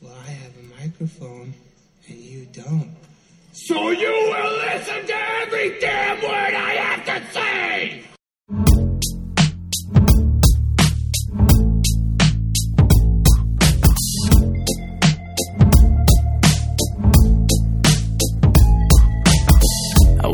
Well, I have a microphone and you don't. So you will listen to every damn word I have to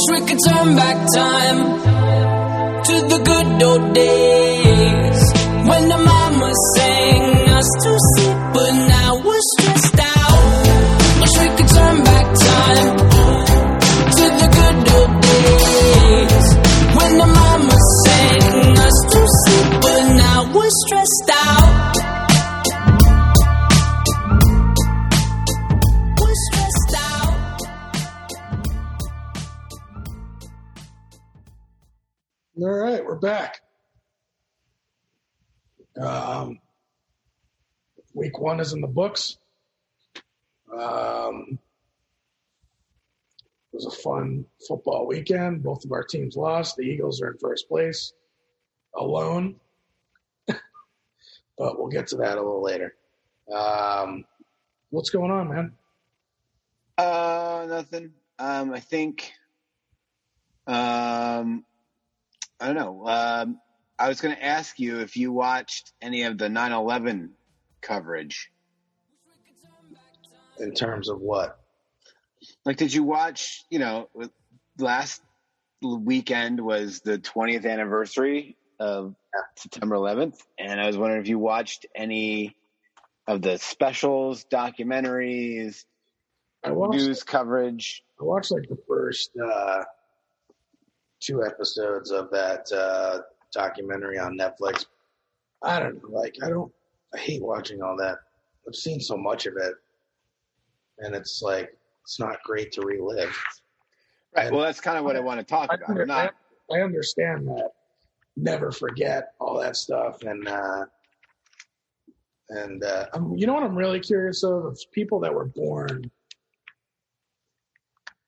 Wish we could turn back time to the good old days when the mama sang we're back. Um, week one is in the books. Um, it was a fun football weekend. Both of our teams lost. The Eagles are in first place, alone. but we'll get to that a little later. Um, what's going on, man? Uh, nothing. Um, I think. Um, I don't know. Um, I was going to ask you if you watched any of the 9/11 coverage. In terms of what? Like, did you watch? You know, last weekend was the 20th anniversary of September 11th, and I was wondering if you watched any of the specials, documentaries, news coverage. I watched like the first uh, two episodes of that uh, documentary on Netflix. I don't know, like I don't. I hate watching all that. I've seen so much of it, and it's like it's not great to relive. Right. Well, that's kind of what I want to talk I, about. I'm not. I understand that. Never forget all that stuff, and uh, and uh, um, you know what I'm really curious of? Of people that were born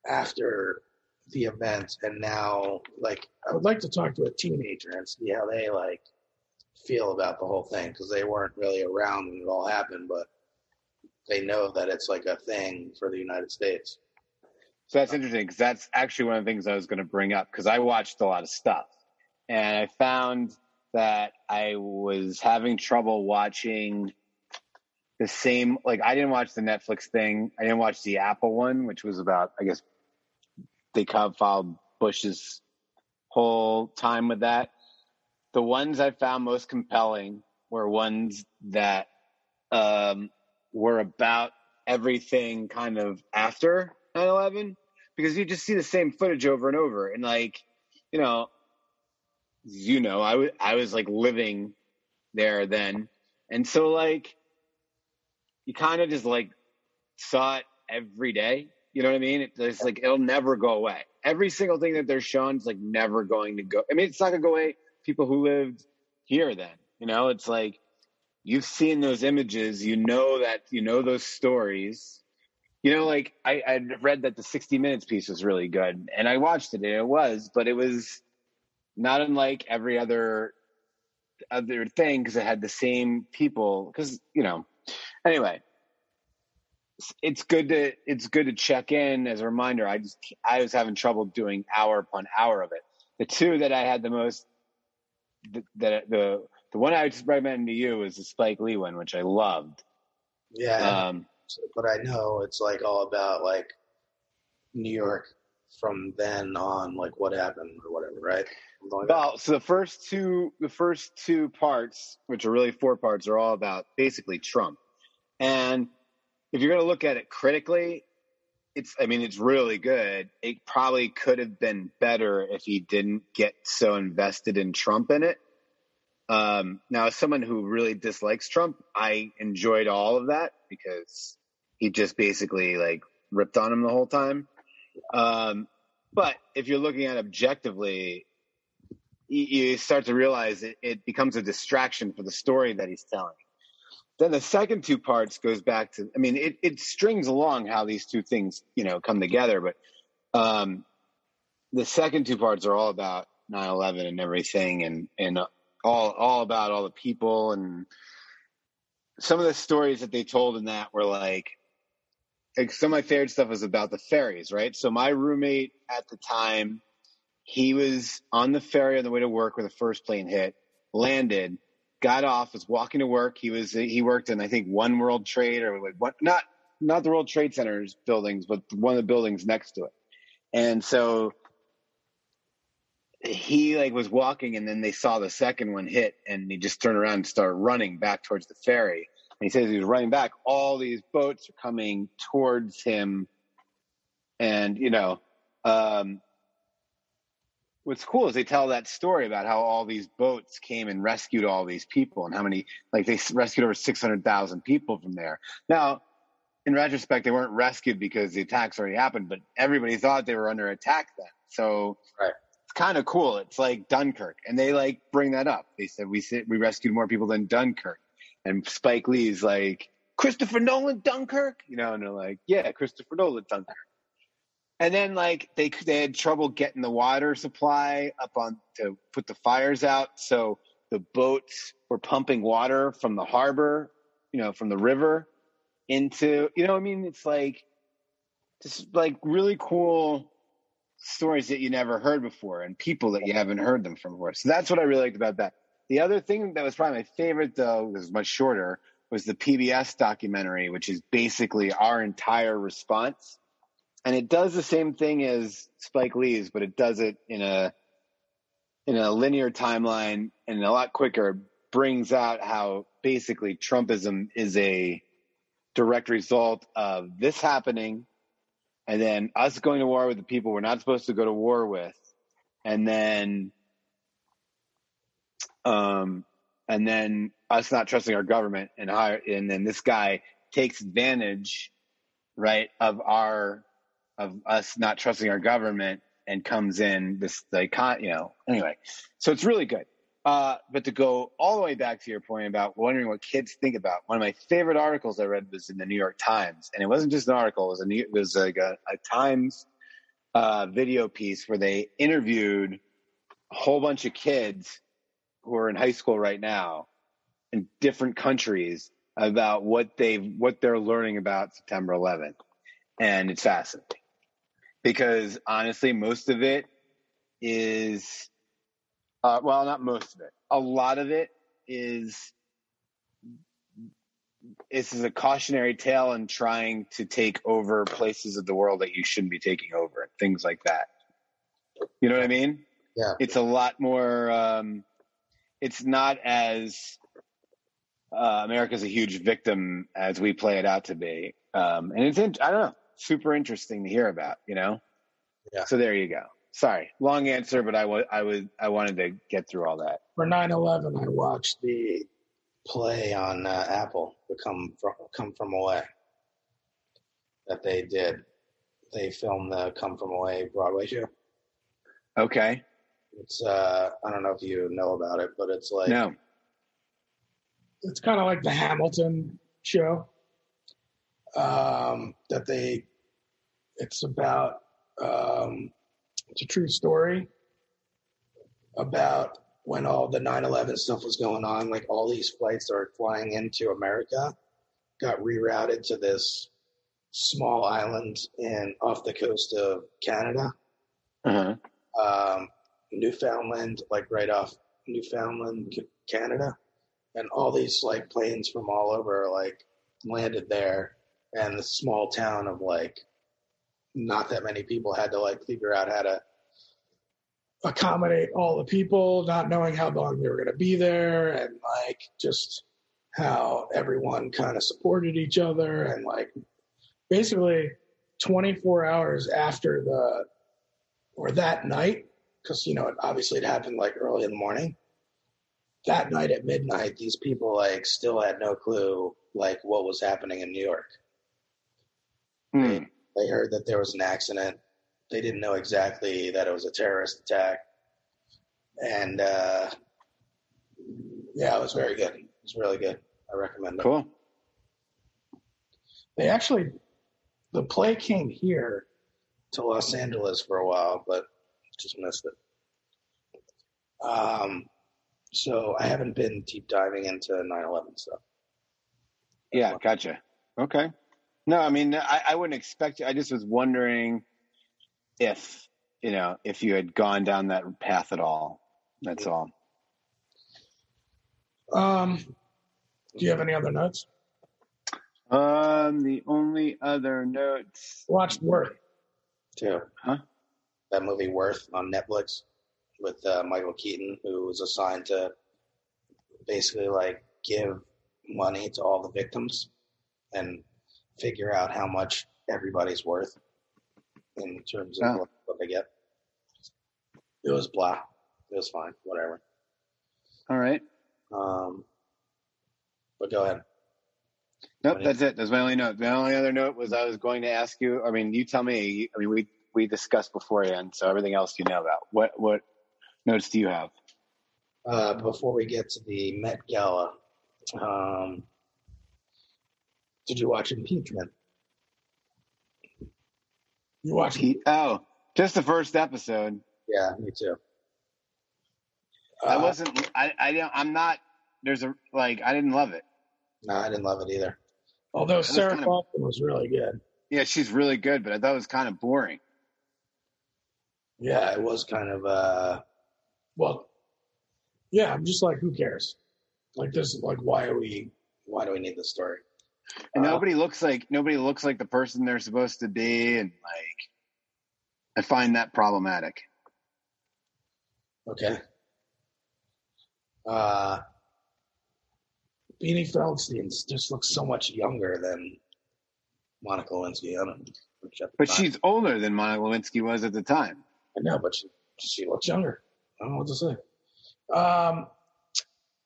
after the event, and now like I would like to talk to a teenager and see how they like feel about the whole thing because they weren't really around when it all happened, but they know that it's like a thing for the United States. So that's interesting because that's actually one of the things I was going to bring up because I watched a lot of stuff and I found that I was having trouble watching the same. Like I didn't watch the Netflix thing. I didn't watch the Apple one, which was about I guess they kind of followed Bush's whole time with that. The ones I found most compelling were ones that um, were about everything kind of after 9-11 because you just see the same footage over and over. And like you know you know I wa- I was like living there then. And so like you kind of just like saw it every day you know what i mean? It's like it'll never go away. Every single thing that they're shown is like never going to go i mean it's not going to go away. People who lived here then you know? It's like you've seen those images you know that you know those stories. You know like i i read that the 60 minutes piece was really good and i watched it and it was but it was not unlike every other other thing because it had the same people because you know. Anyway it's- good to it's good to check in as a reminder i just i was having trouble doing hour upon hour of it the two that i had the most the the the, the one i just recommended to you was the spike lee one which i loved Yeah, um but I know it's like all about like New York from then on, like what happened or whatever, right? Something like that. Well, so the first two, the first two parts, which are really four parts, are all about basically Trump. And if you're going to look at it critically, it's, I mean, it's really good. It probably could have been better if he didn't get so invested in Trump in it. Um, now, as someone who really dislikes Trump, I enjoyed all of that because he just basically like ripped on him the whole time. Um, but if you're looking at objectively, you, you start to realize it, it becomes a distraction for the story that he's telling. Then the second two parts goes back to, I mean, it, it strings along how these two things, you know, come together. But um, the second two parts are all about 9/11 and everything, and and all all about all the people and some of the stories that they told in that were like like some of my favorite stuff was about the ferries, right? So my roommate at the time, he was on the ferry on the way to work when the first plane hit, landed, got off, was walking to work. He was he worked in I think One World Trade or like what not not the World Trade Center's buildings, but one of the buildings next to it. And so he like was walking and then they saw the second one hit and he just turned around and started running back towards the ferry and he says he was running back. All these boats are coming towards him. And, you know, um, what's cool is they tell that story about how all these boats came and rescued all these people and how many, like they rescued over 600,000 people from there. Now, in retrospect, they weren't rescued because the attacks already happened, but everybody thought they were under attack then. So Right. it's kind of cool. It's like Dunkirk, and they like bring that up. They said we we rescued more people than Dunkirk, and Spike Lee's like Christopher Nolan Dunkirk, you know, and they're like, yeah, Christopher Nolan Dunkirk. And then like they they had trouble getting the water supply up on to put the fires out, so the boats were pumping water from the harbor, you know, from the river into, you know, I mean, it's like just like really cool stories that you never heard before and people that you haven't heard them from before. So that's what I really liked about that. The other thing that was probably my favorite, though, was much shorter, was the PBS documentary, which is basically our entire response. And it does the same thing as Spike Lee's, but it does it in a in a linear timeline and a lot quicker. Brings out how basically Trumpism is a direct result of this happening, and then us going to war with the people we're not supposed to go to war with, and then um, and then us not trusting our government and and then this guy takes advantage, right, of our of us not trusting our government and comes in this like you know anyway, so it's really good. Uh, but to go all the way back to your point about wondering what kids think about, one of my favorite articles I read was in the New York Times, and it wasn't just an article; it was a New, it was like a, a Times uh, video piece where they interviewed a whole bunch of kids who are in high school right now in different countries about what they what they're learning about September 11th, and it's fascinating because honestly, most of it is uh, well, not most of it. A lot of it is this is a cautionary tale and trying to take over places of the world that you shouldn't be taking over and things like that. You know what I mean? Yeah. It's a lot more. Um, it's not as uh, America's a huge victim as we play it out to be, um, and it's in, I don't know, super interesting to hear about. You know. Yeah. So there you go. Sorry, long answer, but I was I was I wanted to get through all that. For 9/11, I watched the play on uh, Apple, the "Come from Come From Away," that they did. They filmed the "Come From Away" Broadway show. Okay. It's uh, I don't know if you know about it, but it's like No. It's kind of like the Hamilton show. um, that they. It's about. Um, It's a true story. about when all the 9/11 stuff was going on, like all these flights that are flying into America got rerouted to this small island in off the coast of Canada, Uh-huh. um, Newfoundland, like right off Newfoundland, Canada, and all these like planes from all over like landed there, and the small town of like not that many people had to like figure out how to Accommodate all the people, not knowing how long they were going to be there, and like just how everyone kind of supported each other, and like basically 24 hours after the or that night, because you know it obviously it happened like early in the morning. that night at midnight, these people like still had no clue like what was happening in New York. Hmm. They heard that there was an accident. They didn't know exactly that it was a terrorist attack. And uh, yeah, it was very good. It was really good. I recommend it. Cool. They actually, The play came here to Los Angeles for a while, but just missed it. Um, so I haven't been deep diving into 9/11 stuff. Yeah, gotcha. Okay. No, I mean, I, I wouldn't expect you. I just was wondering if, you know, if you had gone down that path at all. That's all. um, do you have any other notes? Um, the only other notes. Watched Worth. too. Huh? That movie Worth on Netflix with uh, Michael Keaton, who was assigned to basically like give money to all the victims and figure out how much everybody's worth in terms of what, what they get. It was blah. It was fine. Whatever. All right. Um, but go ahead. Nope, that's it. That's my only note. The only other note was I was going to ask you. I mean, you tell me. I mean, we we discussed beforehand, so everything else you know about. What what notes do you have? Uh, before we get to the Met Gala, um, did you watch Impeachment? You watched He, oh, just the first episode. Yeah, me too. I Uh, wasn't. I I don't. I'm not. There's a like. I didn't love it. No, I didn't love it either. Although was Sarah kind of- was really good. Yeah, she's really good, but I thought it was kind of boring. Yeah, it was kind of. uh Well, yeah, I'm just like, who cares? Like this, like, why are we? Why do we need this story? And Uh, nobody looks like nobody looks like the person they're supposed to be, and like, I find that problematic. Okay. Uh, Beanie Feldstein just looks so much younger than Monica Lewinsky. I don't know. which at the But time- she's older than Monica Lewinsky was at the time. I know, but she she looks younger. I don't know what to say. Um,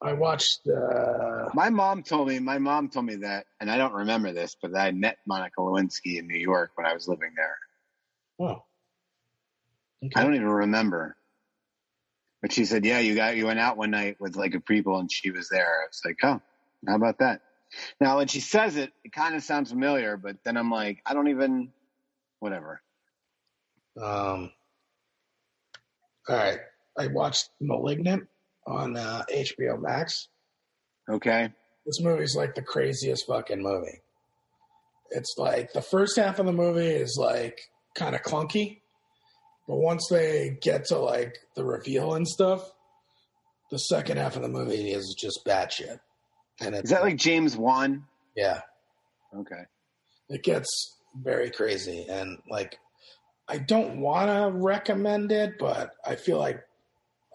I watched. Uh, My mom told me. My mom told me that, and I don't remember this, but I met Monica Lewinsky in New York when I was living there. Oh. I don't even remember. But she said, "Yeah, you got you went out one night with like a people, and she was there." I was like, "Oh, how about that?" Now, when she says it, it kind of sounds familiar, but then I'm like, I don't even, whatever. Um. All right. I watched *Malignant* on uh, HBO Max. Okay, This movie's like the craziest fucking movie. It's like the first half of the movie is like kind of clunky, but once they get to like the reveal and stuff, the second half of the movie is just batshit. And it's is that like James Wan? yeah, Okay, It gets very crazy and like I don't want to recommend it, but I feel like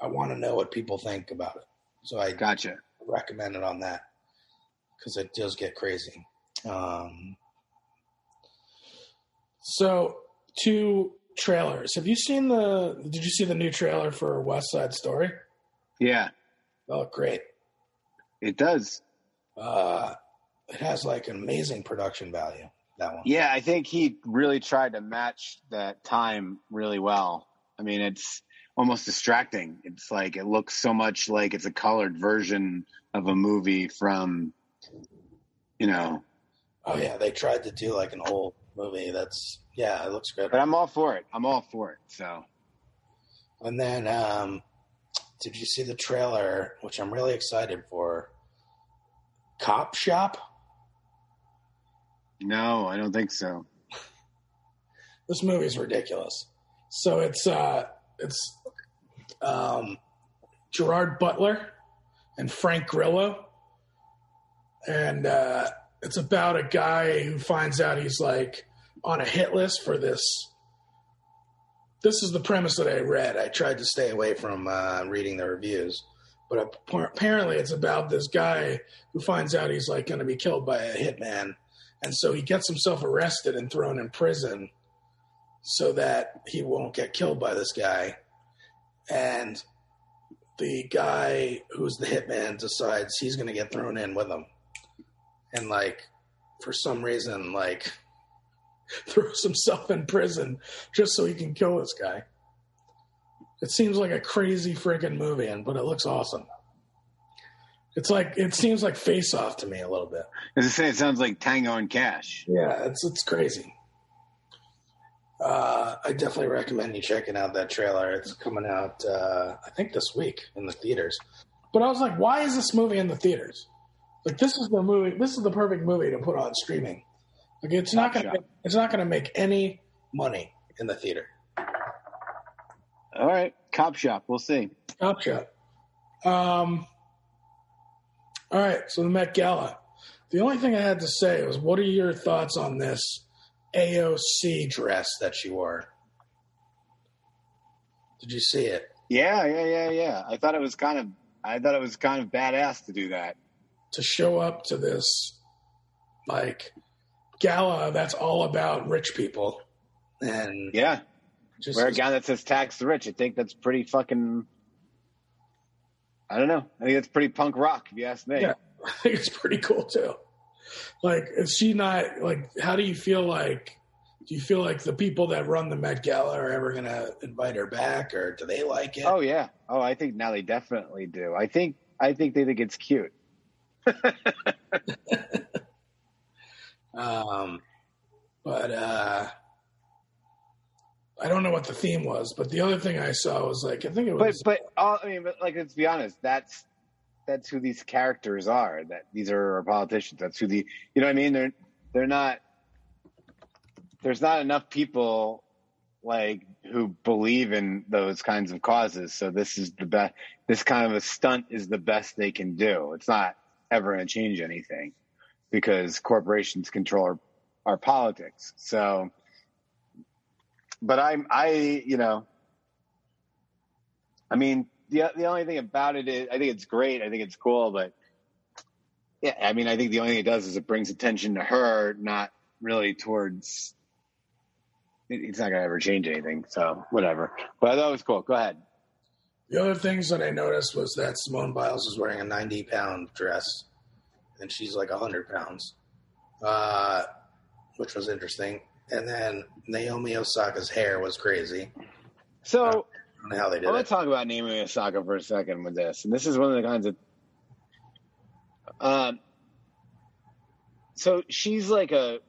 I want to know what people think about it. So I gotcha. recommend it on that because it does get crazy. Um, so two trailers. Have you seen the? Did you see the new trailer for West Side Story? Yeah, Oh, great! it does. uh, it has like an amazing production value. That one. Yeah, I think he really tried to match that time really well. I mean, it's almost distracting. It's like it looks so much like it's a colored version of a movie from, you know. Oh yeah, they tried to do like an old movie. That's yeah, it looks good. But I'm all for it. I'm all for it. So And then, um, did you see the trailer, which I'm really excited for? Cop Shop. no, I don't think so. This movie's ridiculous. So it's uh it's Um, Gerard Butler and Frank Grillo. And uh, it's about a guy who finds out he's like on a hit list for this. This is the premise that I read. I tried to stay away from uh, reading the reviews, but apparently it's about this guy who finds out he's like going to be killed by a hitman, and so he gets himself arrested and thrown in prison so that he won't get killed by this guy. And the guy who's the hitman decides he's going to get thrown in with him. And like, for some reason, like, throws himself in prison just so he can kill this guy. It seems like a crazy freaking movie, and but it looks awesome. It's like it seems like Face Off to me a little bit. As I say, it sounds like Tango and Cash. Yeah, it's it's crazy. Uh, I definitely recommend you checking out that trailer. It's coming out, uh, I think, this week in the theaters. But I was like, why is this movie in the theaters? Like this is the movie. This is the perfect movie to put on streaming. Like it's not gonna. Make, it's not gonna make any. Money in the theater. All right, Cop Shop. We'll see. Cop Shop. Um. All right, so the Met Gala. The only thing I had to say was, what are your thoughts on this AOC dress that she wore? Did you see it? Yeah, yeah, yeah, yeah. I thought it was kind of. I thought it was kind of badass to do that. To show up to this, like, gala that's all about rich people. And Yeah, Just wear a gown that says "tax the rich." I think that's pretty fucking. I don't know. I think that's pretty punk rock, if you ask me. Yeah. I think it's pretty cool too. Like, is she not like? How do you feel like? Do you feel like the people that run the Met Gala are ever gonna invite her back, or do they like it? Oh yeah. Oh, I think now they definitely do. I think. I think they think it's cute. Um, but uh, I don't know what the theme was. But the other thing I saw was like I think it But was. but all, I mean, but like let's be honest. That's that's who these characters are. That these are our politicians. That's who the you know what I mean. They're they're not. There's not enough people like who believe in those kinds of causes. So this is the best. This kind of a stunt is the best they can do. It's not ever going to change anything because corporations control our, our politics. So, but I'm I you know I mean, the the only thing about it is, I think it's great. I think it's cool, but yeah, I mean, I think the only thing it does is it brings attention to her, not really towards. it- It's not gonna ever change anything, so whatever. But I thought it was cool. Go ahead. the other things that I noticed was that Simone Biles is wearing a 90 pound dress, and she's like 100 pounds, uh, which was interesting. And then Naomi Osaka's hair was crazy. So I don't know how they I did want it. to talk about Naomi Osaka for a second with this, and this is one of the kinds of. Um. So she's like a,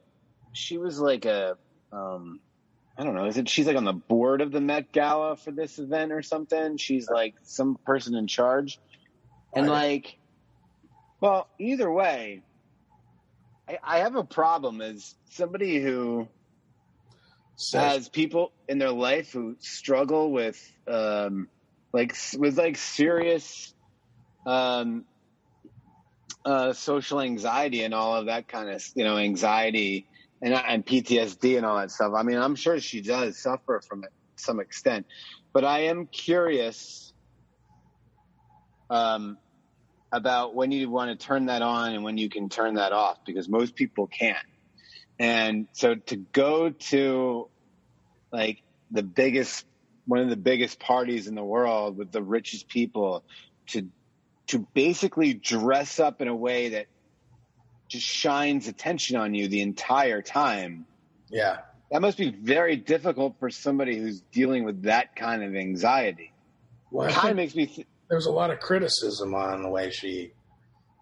she was like a, um, I don't know. Is it she's like on the board of the Met Gala for this event or something? She's like some person in charge, and like, well, either way, I, I have a problem as somebody who says as people in their life who struggle with um like with like serious um uh social anxiety and all of that kind of you know anxiety and and PTSD and all that stuff. I mean, I'm sure she does suffer from it some extent, but I am curious um about when you want to turn that on and when you can turn that off because most people can't. And so to go to like the biggest, one of the biggest parties in the world with the richest people to, to basically dress up in a way that just shines attention on you the entire time. Yeah. That must be very difficult for somebody who's dealing with that kind of anxiety. well, Kind of makes me, th- there was a lot of. Criticism on the way she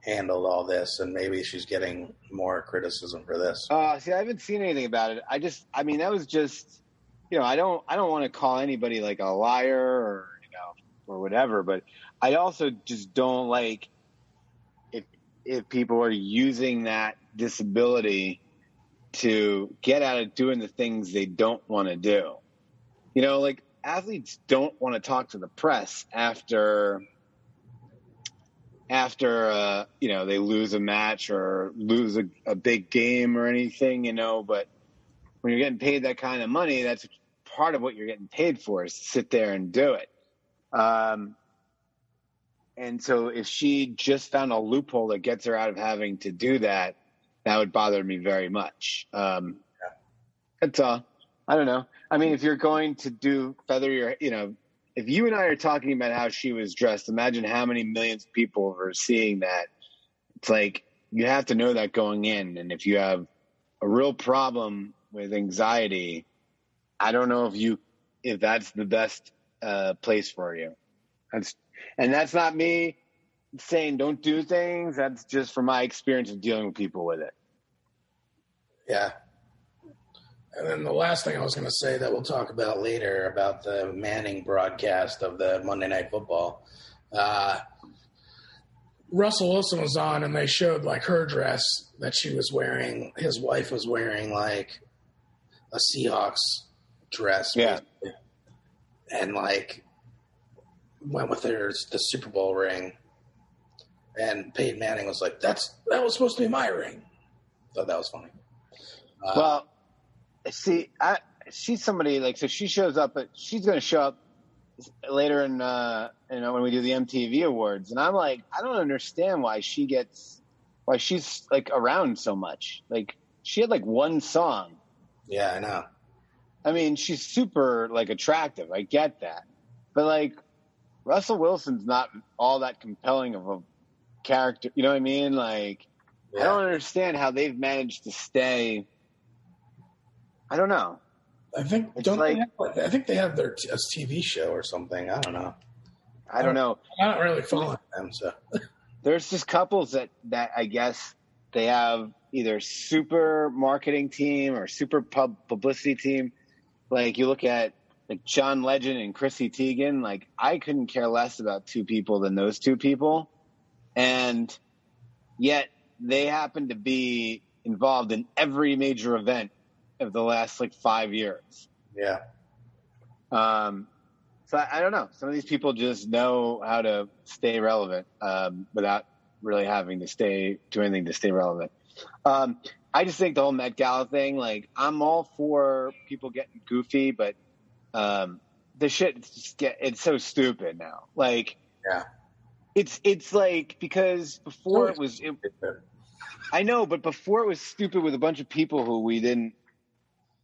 handled all this, and maybe she's getting more criticism for this. Uh, see, I haven't seen anything about it. I just, I mean, that was just, you know, I don't, I don't want to call anybody like a liar or, you know, or whatever, but I also just don't like if, if people are using that disability to get out of doing the things they don't want to do. You know, like athletes don't want to talk to the press after after uh, you know they lose a match or lose a, a big game or anything, you know. But when you're getting paid that kind of money, that's part of what you're getting paid for is to sit there and do it. Um, and so if she just found a loophole that gets her out of having to do that, that would bother me very much. Um, that's all. I don't know. I mean, if you're going to do feather your, you know, if you and I are talking about how she was dressed, imagine how many millions of people are seeing that. It's like you have to know that going in, and if you have a real problem with anxiety, I don't know if you if that's the best uh, place for you. That's and that's not me saying don't do things. That's just from my experience of dealing with people with it. Yeah. And then the last thing I was going to say that we'll talk about later about the Manning broadcast of the Monday Night Football. Uh, Russell Wilson was on, and they showed like her dress that she was wearing. His wife was wearing like a Seahawks dress. Yeah. And like went with her the Super Bowl ring. And Peyton Manning was like, "That's that was supposed to be my ring." Thought that was funny. Uh, well, see, I she's somebody like so she shows up, but she's going to show up later in uh you know when we do the MTV awards, and I'm like, I don't understand why she gets why she's like around so much. Like she had like one song. yeah, I know. I mean, she's super like attractive. I get that, but like Russell Wilson's not all that compelling of a character. You know what I mean? Like I don't understand how they've managed to stay. I don't know. I think It's don't like- they have, I think they have their t- TV show or something. I don't know. I don't know. I'm not really following them, so There's just couples that that I guess they have either super marketing team or super pub publicity team. Like you look at like John Legend and Chrissy Teigen. Like I couldn't care less about two people than those two people, and yet they happen to be involved in every major event of the last like five years. yeah. Um, so I, I don't know. Some of these people just know how to stay relevant um, without really having to stay do anything to stay relevant. Um, I just think the whole Met Gala thing, like, I'm all for people getting goofy, but um, the shit just get it's so stupid now. Like, Yeah. it's it's like because before it was it, I know, but before it was stupid with a bunch of people who we didn't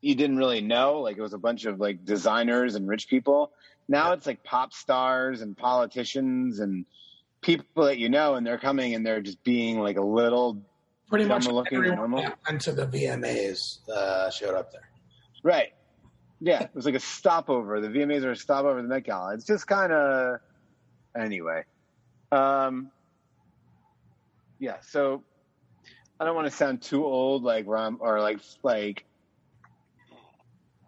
you didn't really know. Like it was a bunch of like designers and rich people. Now it's like pop stars and politicians and people that you know, and they're coming and they're just being like a little Pretty much looking, everyone normal. that went to the VMAs uh, showed up there. right. Yeah, it was like a stopover. The VMAs are a stopover. The Met Gala. It's just kind of anyway. Um, yeah. So I don't want to sound too old, like Rom or like like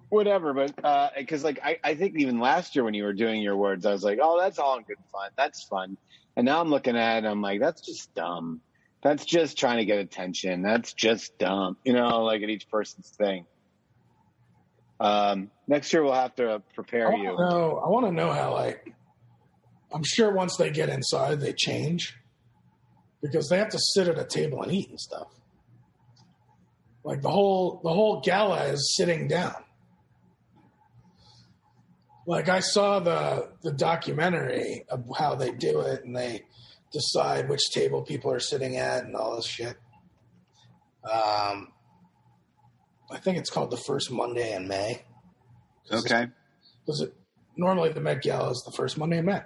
whatever. But because like I, I think even last year when you were doing your words, I was like, oh, that's all in good fun. That's fun. And now I'm looking at it, I'm like, that's just dumb. That's just trying to get attention. That's just dumb. You know, like at each person's thing. Um, next year we'll have to prepare want you. know. I want to know how like. I'm sure once they get inside, they change because they have to sit at a table and eat and stuff. Like the whole the whole gala is sitting down. Like I saw the the documentary of how they do it, and they decide which table people are sitting at and all this shit. Um, I think it's called the first Monday in May. Okay. Was it normally the Met Gala is the first Monday in May,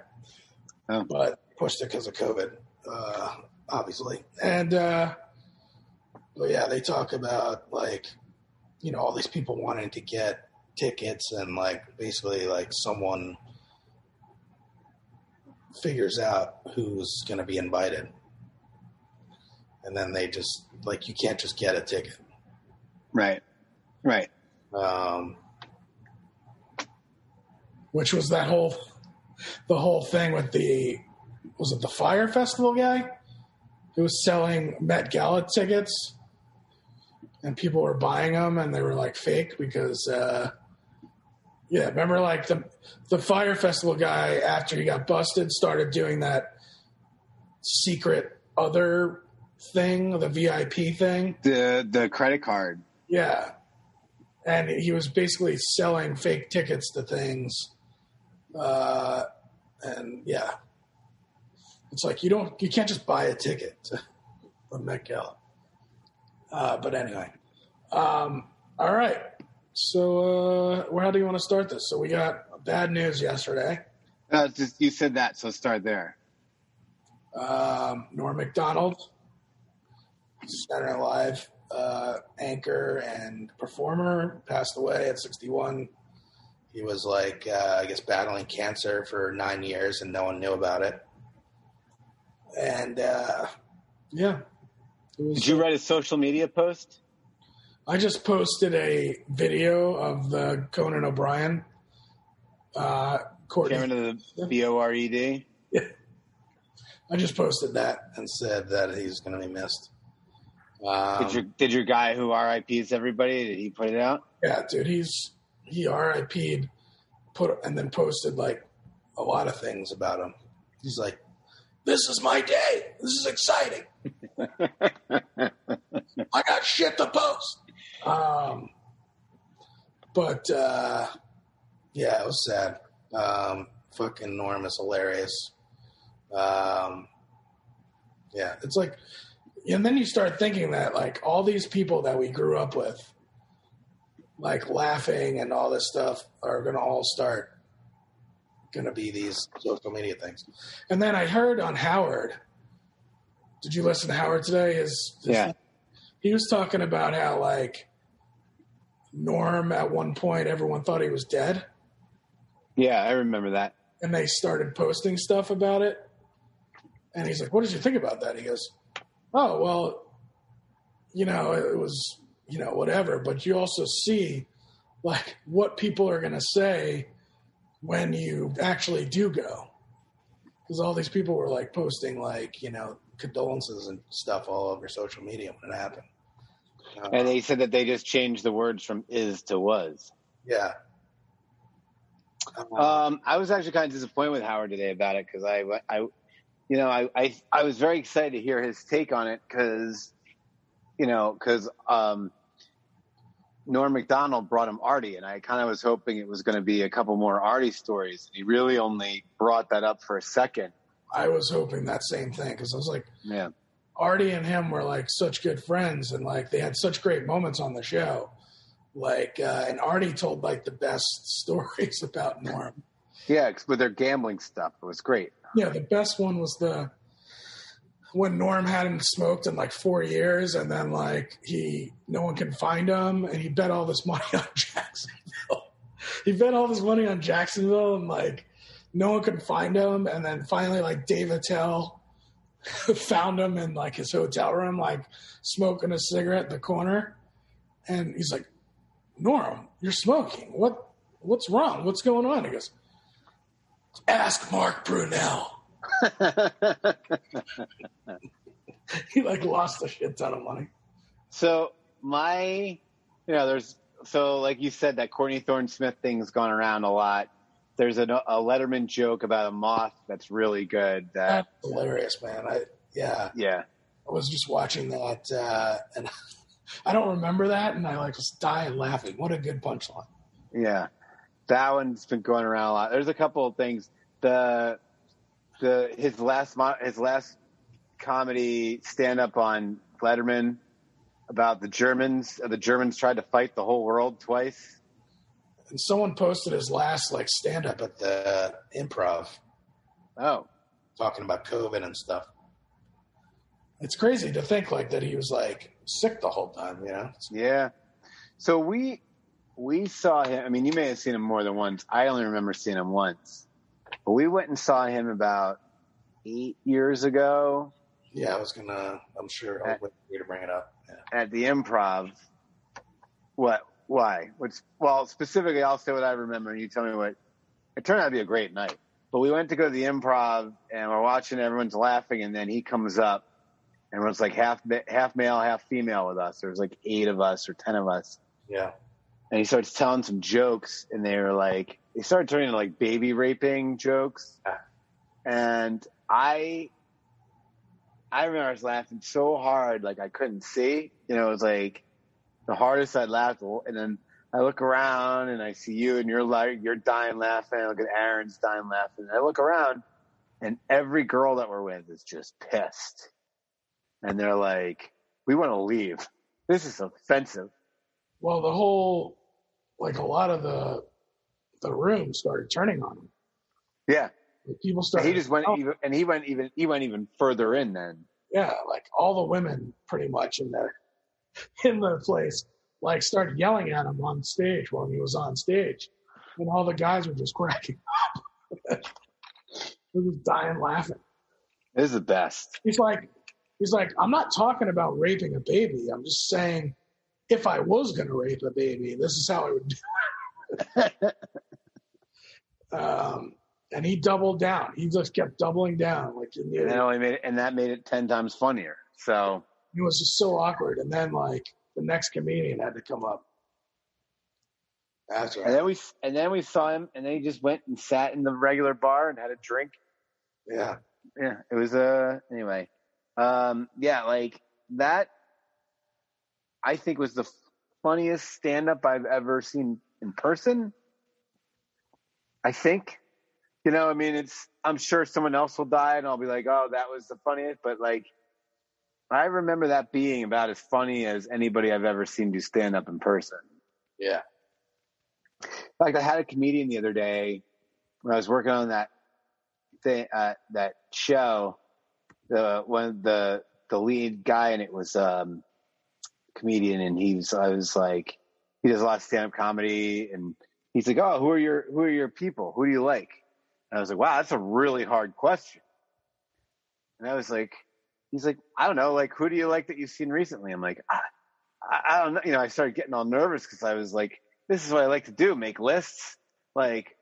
Oh. but pushed it because of COVID, uh, obviously. And uh, but yeah, they talk about like you know all these people wanting to get tickets and like basically like someone figures out who's going to be invited, and then they just like you can't just get a ticket. Right. Right. um, which was that whole the whole thing with the was it the fire festival guy who was selling Met Gala tickets and people were buying them and they were like fake because uh, yeah remember like the the fire festival guy after he got busted started doing that secret other thing the VIP thing The the credit card. yeah. And he was basically selling fake tickets to things. Uh, and yeah. It's like you don't you can't just buy a ticket to the Met Gala. Uh, but anyway. Um, all right. So uh, well, how do you want to start this? So we got bad news yesterday. Uh, just, you said that, so start there. Um, Norm Macdonald, Saturday Night Live, uh, anchor and performer, passed away at 61. He was like, uh, I guess, battling cancer for nine years, and no one knew about it. And uh, yeah, it was, Did you write a social media post? I just posted a video of the Conan O'Brien. Uh, Courtney, Came into the B O R E D. I just posted that. and said that he's going to be missed. Um, Did your did your guy who RIPs everybody? Did he put it out? Yeah, dude, he's he RIP'd, put and then posted like a lot of things about him. He's like, "This is my day. This is exciting. I got shit to post." Um, but uh, Yeah, it was sad. Um, fucking Norm is hilarious. Um, yeah, it's like and then you start thinking that like all these people that we grew up with like laughing and all this stuff are going to all start going to be these social media things. and then i heard on howard did you listen to howard today his, his- Yeah. he was talking about how like norm at one point everyone thought he was dead Yeah, I remember that. and they started posting stuff about it. And he's like, "What did you think about that?" He goes, "Oh, well, you know, it was, you know, whatever, but you also see like what people are going to say when you actually do go. Cuz all these people were like posting like, you know, Condolences and stuff all over social media when it happened. Uh, And they said that they just changed the words from is to was. yeah. Um, Um, I was actually kind of disappointed with Howard today about it because I, I, you know, I, I, I was very excited to hear his take on it because, you know, because um, Norm Macdonald brought him Artie, and I kind of was hoping it was going to be a couple more Artie stories. And he really only brought that up for a second. I was hoping that same thing cuz I was like Yeah, Artie and him were like such good friends and like they had such great moments on the show. Like uh, and Artie told like the best stories about Norm. Yeah, with their gambling stuff, it was great. Yeah, the best one was the when Norm hadn't smoked in like four years, and then like he no one can find him, and he bet all this money on Jacksonville. he bet all this money on Jacksonville, and like no one could find him, and then finally like Dave Attell found him in like his hotel room, like smoking a cigarette in the corner, and he's like, "Norm, you're smoking. What? What's wrong? What's going on?" He goes, "Ask Mark Brunell." he like lost a shit ton of money. So my, you know, there's so like you said that Courtney Thorne Smith thing's gone around a lot. There's a, a Letterman joke about a moth that's really good. That That's hilarious, man. I yeah, yeah, I was just watching that, uh, and I don't remember that, and I like just dying laughing. What a good punchline! yeah, that one's been going around a lot. There's a couple of things. The the his last mo- his last comedy stand up on Letterman about the Germans. The Germans tried to fight the whole world twice. And someone posted his last like stand up. at the improv, Oh, talking about COVID and stuff. It's crazy to think like that he was like sick the whole time. You know, Yeah. So we we saw him. I mean, you may have seen him more than once. I only remember seeing him once. But we went and saw him about eight years ago Yeah, I was gonna. I'm sure I'll wait for you to bring it up. Yeah. at the Improv. What? Why? Which? Well, specifically, I'll say what I remember, and you tell me what. It turned out to be a great night. But we went to go to the Improv, and we're watching. Everyone's laughing, and then he comes up, and it was like half half male, half female with us. There was like eight of us or ten of us. Yeah. and he starts telling some jokes and they were like they started turning into like baby raping jokes Ah. and i i remember i was laughing so hard like i couldn't see you know it was like the hardest i laughed and then i look around and i see you and you're like you're dying laughing i look at aaron's dying laughing and i look around and every girl that we're with is just pissed and they're like we want to leave this is offensive well, the whole like a lot of the the room started turning on him. yeah Like, people started. he just went oh, even, and he went even he went even further in then. yeah, like all the women pretty much in there. In the place like started yelling at him on stage while he was on stage, and all the guys were just cracking up. we was dying laughing. It is the best. He's like, he's like, I'm not talking about raping a baby. I'm just saying, if I was going to rape a baby, this is how I would do it. um, and he doubled down. He just kept doubling down. Like, in the, And that only made it, and that made it ten times funnier. So it was just so awkward. And then like the next comedian had to come up. That's right. and then we and then we saw him, and then he just went and sat in the regular bar and had a drink. Yeah. Yeah, it was uh anyway. Um, yeah, like that. I think was the funniest stand up I've ever seen in person. I think, you know, I mean, it's. I'm sure someone else will die, and I'll be like, "Oh, that was the funniest." But like, I remember that being about as funny as anybody I've ever seen do stand up in person. Yeah. Like I had a comedian the other day when I was working on that thing, uh, that show. The one the the lead guy and it was um comedian and he was I was like he does a lot of stand up comedy and he's like oh who are your who are your people who do you like and I was like wow that's a really hard question and I was like he's like I don't know like who do you like that you've seen recently I'm like I, I, don't know you know I started getting all nervous because I was like this is what I like to do make lists like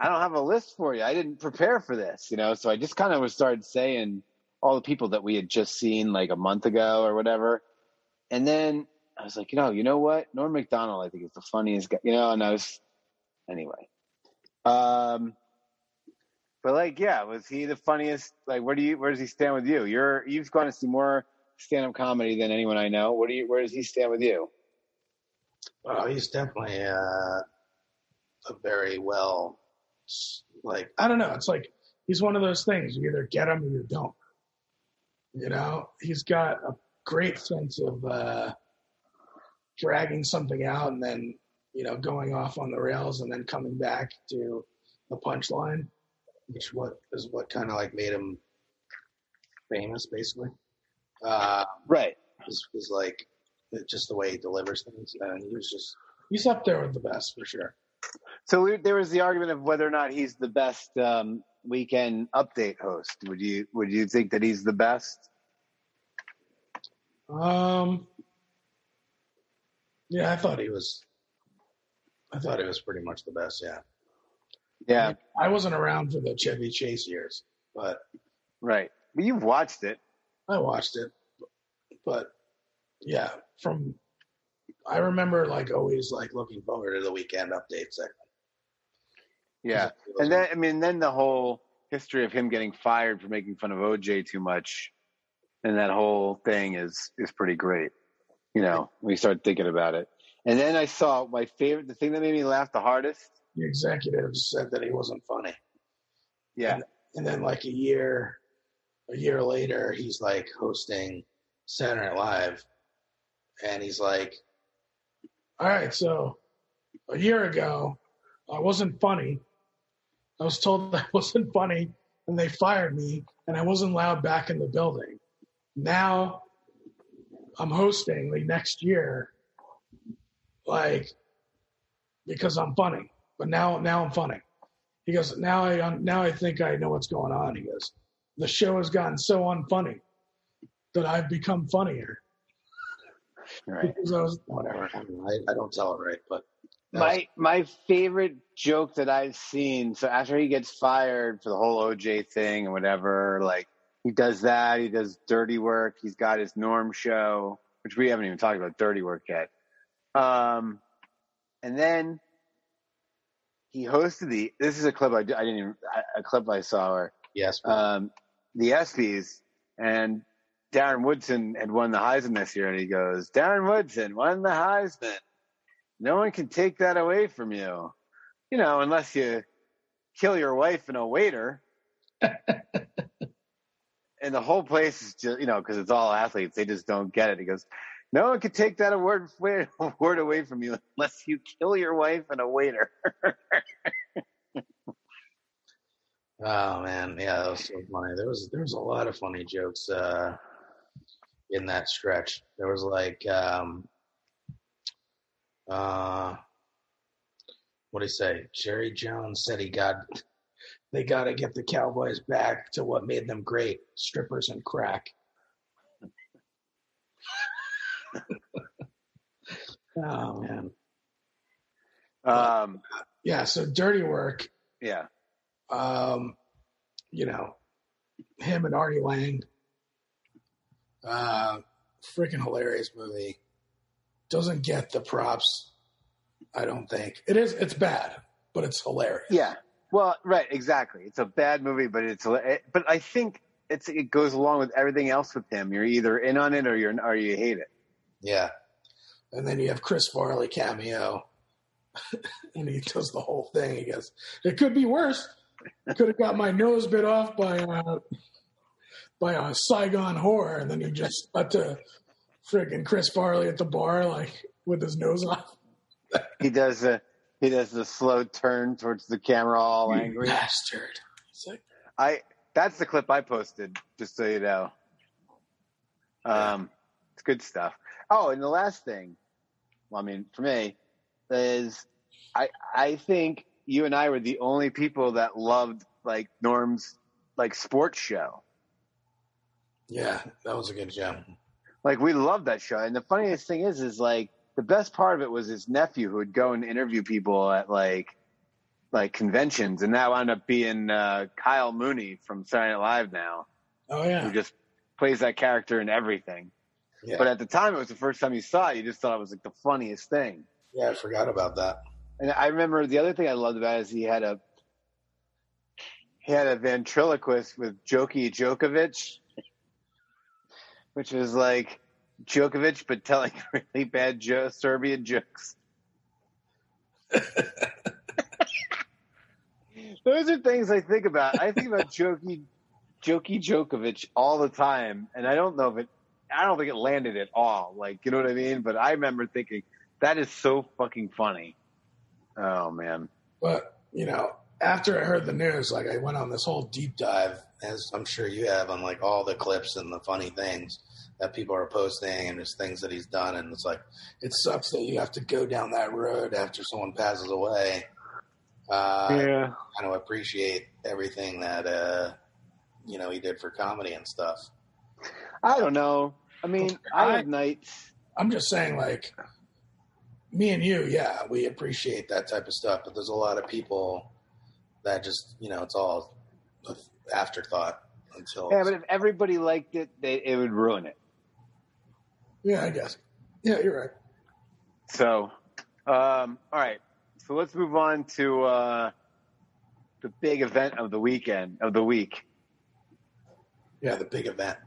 I don't have a list for you I didn't prepare for this you know so I just kind of was started saying all the people that we had just seen like a month ago or whatever. And then I was like, you know, you know what? Norm Macdonald, I think is the funniest guy, you know, and I was, anyway. Um, but like, yeah, was he the funniest? Like, where do you, where does he stand with you? You're, you've gone to see more stand up comedy than anyone I know. What do you, where does he stand with you? Well, he's definitely uh, a very well, like, I don't know. It's like he's one of those things. You either get him or you don't. You know, he's got a great sense of uh, dragging something out and then, you know, going off on the rails and then coming back to the punchline. Which what is what kind of like made him famous, basically. Uh, Right. was, was like just the way he delivers things, and he was just He's up there with the best for sure. So we, there was the argument of whether or not he's the best um, weekend update host. Would you, would you think that he's the best? Um, yeah, I thought he was. I thought he was pretty much the best. Yeah, Yeah. I wasn't around for the Chevy Chase years, but Right. But you've watched it. I watched it, but yeah, from I remember like always like looking forward to the weekend update segment. Yeah. And then, I mean, then the whole history of him getting fired for making fun of OJ too much and that whole thing is, is pretty great. You know, when you start thinking about it. And then I saw my favorite, the thing that made me laugh the hardest. The executives said that he wasn't funny, Yeah. and then like a year, a year later, he's like hosting Saturday Night Live, and he's like, all right, so a year ago, I wasn't funny. I was told I wasn't funny, and they fired me, and I wasn't allowed back in the building. Now I'm hosting the next year, like because I'm funny. But now, now I'm funny. He goes, now I now I think I know what's going on. He goes, the show has gotten so unfunny that I've become funnier. Right. Because I was, whatever. I, mean, I, I don't tell it right, but that was- My my favorite joke that I've seen. So after he gets fired for the whole OJ thing and whatever, like he does that. He does dirty work. He's got his Norm show, which we haven't even talked about dirty work yet. Um, and then he hosted the. This is a clip I, I didn't even a clip I saw where yes, um, the ESPYS and Darren Woodson had won the Heisman this year, and he goes, "Darren Woodson won the Heisman. No one can take that away from you, you know, unless you kill your wife and a waiter." and the whole place is just, you know, because it's all athletes, they just don't get it. He goes, "No one can take that award award away from you unless you kill your wife and a waiter." Oh man, yeah, that was so funny. There was there was a lot of funny jokes. Uh, in that stretch. There was like, um, uh, what do you say? Jerry Jones said he got they got to get the Cowboys back to what made them great: strippers and crack. oh man, Um, Yeah, so dirty work. yeah. Um, you know, him and Artie Lange. Uh, freaking hilarious movie. Doesn't get the props. I don't think it is. It's bad, but it's hilarious. Yeah. Well, right, exactly. It's a bad movie, but it's it, but I think it's it goes along with everything else with him. You're either in on it or you're or you hate it. Yeah, And then you have Chris Farley cameo, and he does the whole thing. He goes, "It could be worse. Could have got my nose bit off by a, by a Saigon whore." And then he just got to friggin' Chris Farley at the bar, like with his nose off. He does the he does the slow turn towards the camera, all You angry. bastard. Like, I that's the clip I posted, just so you know. Um, it's good stuff. Oh, and the last thing, well, I mean, for me, is I I think you and I were the only people that loved like Norm's like sports show. yeah, that was a good show. Like we loved that show. And the funniest thing is, is like the best part of it was his nephew who would go and interview people at like like conventions, and that wound up being uh, Kyle Mooney from Saturday Night Live now, oh yeah, who just plays that character in everything. Yeah, But at the time, it was the first time you saw it. You just thought it was like the funniest thing. yeah, I forgot about that. And I remember the other thing I loved about it is he had a he had a ventriloquist with Joki Djokovic, which was like Djokovic but telling really bad jo- Serbian jokes. Those are things I think about. I think about Joki Joki Djokovic all the time, and I don't know if it. I don't think it landed at all. Like you know what I mean? But I remember thinking that is so fucking funny. Oh man. but you know, after I heard the news, like I went on this whole deep dive. As I'm sure you have on like all the clips and the funny things that people are posting and just things that he's done, and it's like It sucks that you have to go down that road. after someone passes away. Uh, Yeah. I kind of appreciate everything that uh, you know he did for comedy and stuff. I don't know. I mean, I have nights. I'm just saying, like me and you, yeah, We appreciate that type of stuff, but there's a lot of people that just you know it's all afterthought until Yeah, but if everybody liked it, they, it would ruin it. yeah, I guess, yeah, you're right. So, um, all right. So let's move on to uh, the big event of the weekend of the week. yeah the big event.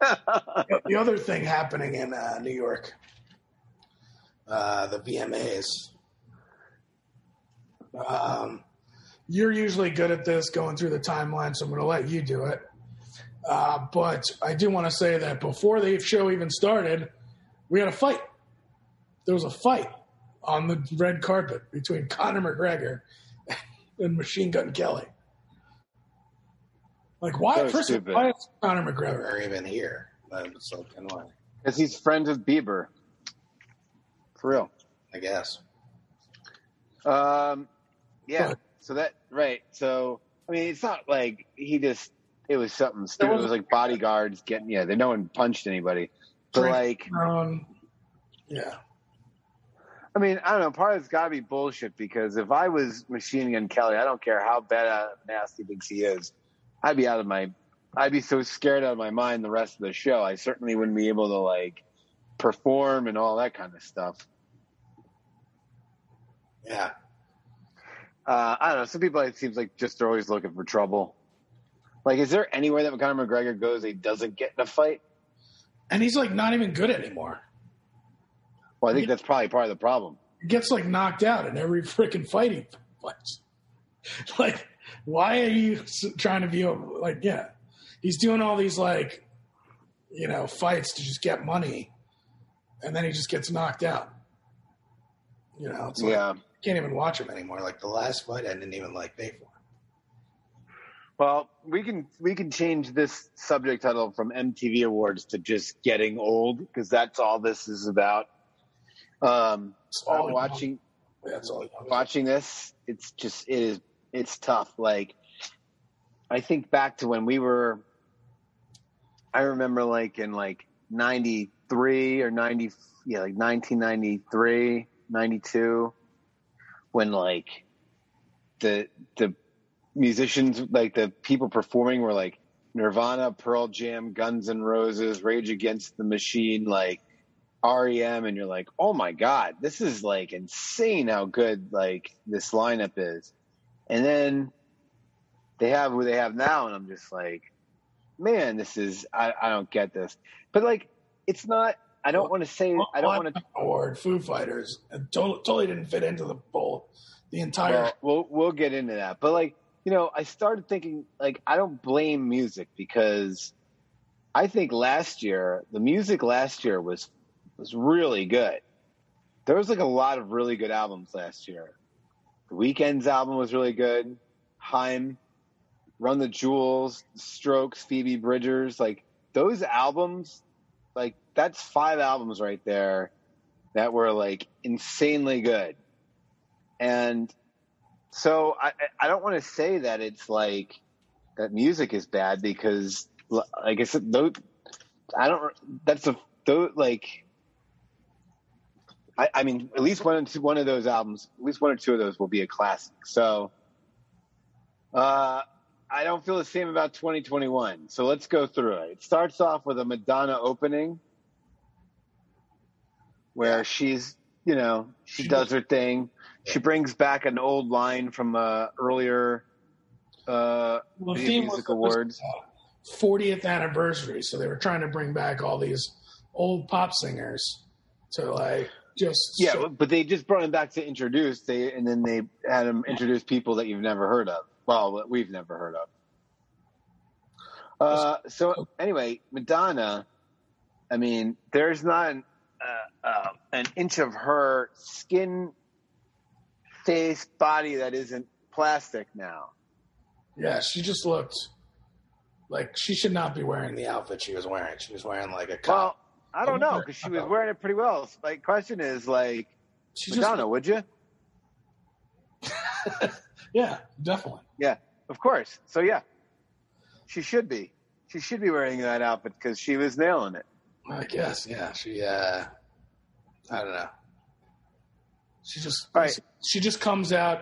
The other thing happening in uh, New York, Uh, the VMAs. um, you're usually good at this, going through the timeline, so I'm going to let you do it. Uh, but I do want to say that before the show even started, we had a fight. There was a fight on the red carpet between Conor McGregor and Machine Gun Kelly. Like, why? So First stupid. why is Conor McGregor? Or even here. It's like annoying, Because he's friends with Bieber. For real. I guess. Um, yeah. But- So that right. So I mean, it's not like he just. It was something stupid. It was like bodyguards getting. Yeah, they no one punched anybody. But like, Um, yeah. I mean, I don't know. Part of it's got to be bullshit because if I was Machine Gun Kelly, I don't care how bad uh, nasty thinks he is, I'd be out of my. I'd be so scared out of my mind the rest of the show. I certainly wouldn't be able to like perform and all that kind of stuff. Yeah. Uh, I don't know. Some people it seems like just are always looking for trouble. Like, is there anywhere that Conor McGregor goes he doesn't get in a fight? And he's like not even good anymore. Well, I think that's probably part of the problem. He gets like knocked out in every freaking fighting fight he. Like, why are you trying to be like, yeah, he's doing all these like, you know, fights to just get money, and then he just gets knocked out. You know, it's like, Yeah. can't even watch him anymore. Like the last fight, I didn't even like pay for. Well, we can we can change this subject title from MTV Awards to just getting old because that's all this is about. Um, all watching That's all. watching this, it's just it is it's tough. Like I think back to when we were. I remember like in like '93 or '90, yeah, like 1993, '92, when like the the musicians, like the people performing, were like Nirvana, Pearl Jam, Guns N' Roses, Rage Against the Machine, like REM, and you're like, oh my god, this is like insane how good like this lineup is. And then they have who they have now, and I'm just like, man, this is I, I don't get this. But like, it's not. I don't want to say. I don't want to. Award Foo Fighters and totally, totally didn't fit into the bowl. The entire Well, we'll we'll get into that. But like, you know, I started thinking like I don't blame music because I think last year the music last year was was really good. There was like a lot of really good albums last year. The Weeknd's album was really good. Haim, Run the Jewels, Strokes, Phoebe Bridgers, like those albums, like that's five albums right there that were like insanely good. And so I, I don't want to say that it's like that music is bad because like I said, those, I don't, that's a, those, like, I, I mean, at least one, or one of those albums, at least one or two of those will be a classic. So, uh, I don't feel the same about 2021. So let's go through it. It starts off with a Madonna opening where she's, you know, she, She does her thing. She brings back an old line from uh, earlier uh, Well, theme Music was- Awards. 40th anniversary, so they were trying to bring back all these old pop singers to like just Yeah, show- but they just brought him back to introduce. They and then they had him introduce people that you've never heard of. Well, that we've never heard of. Uh, so anyway, Madonna. I mean, there's not an, uh, uh, an inch of her skin, face, body that isn't plastic now. yeah, she just looked like she should not be wearing the outfit she was wearing. She was wearing like a Well, cop. I don't know because she was wearing it pretty well. Like, question is like, she just Madonna, would you? yeah, definitely. Yeah, of course. So yeah, she should be. She should be wearing that outfit because she was nailing it. I guess yeah. She uh, I don't know. She just Right. she just comes out,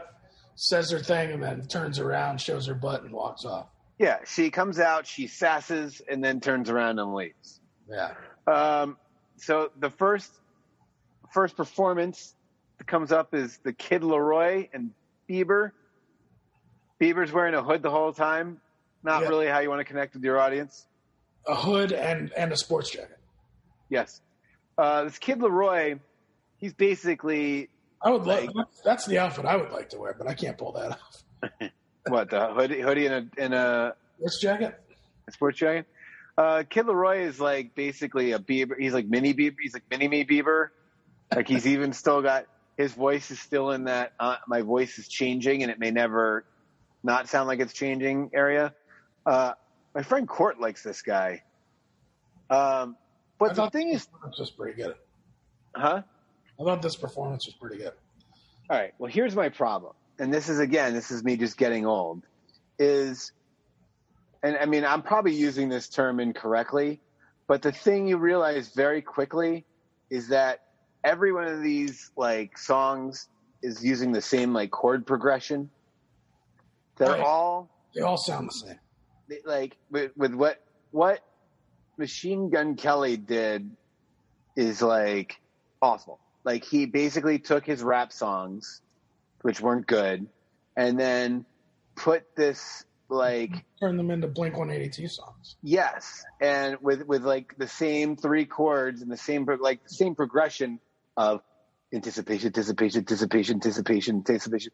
says her thing, and then turns around, shows her butt, and walks off. Yeah, she comes out, she sasses, and then turns around and leaves. Yeah, Um, so the first first performance that comes up is the Kid LAROI and Bieber. Bieber's wearing a hood the whole time. Not Yeah. really how you want to connect with your audience. a hood and and a sports jacket. Yes. Uh, this Kid LAROI, he's basically I would Like- that's the outfit I would like to wear, but I can't pull that off. what the hoodie, hoodie and a, and a Sports jacket. a sports jacket. Uh, Kid LAROI is like basically a Bieber. He's like mini Bieber. He's like mini me Bieber. Like he's even still got his voice is still in that. Uh, my voice is changing, and it may never not sound like it's changing area. Uh, my friend Court likes this guy. Um, I but the thought thing this is, was pretty good. huh? I thought this performance was pretty good. All right. Well, here's my problem, and this is again, this is me just getting old. Is, and I mean, I'm probably using this term incorrectly, but the thing you realize very quickly is that every one of these like songs is using the same like chord progression. They're Right. all They all sound the same. like with, with what what Machine Gun Kelly did is like awful. Like he basically took his rap songs, which weren't good, and then put this like Turn them into Blink 182 songs. yes, and with with like the same three chords and the same like the same progression of anticipation, anticipation, anticipation, anticipation, anticipation.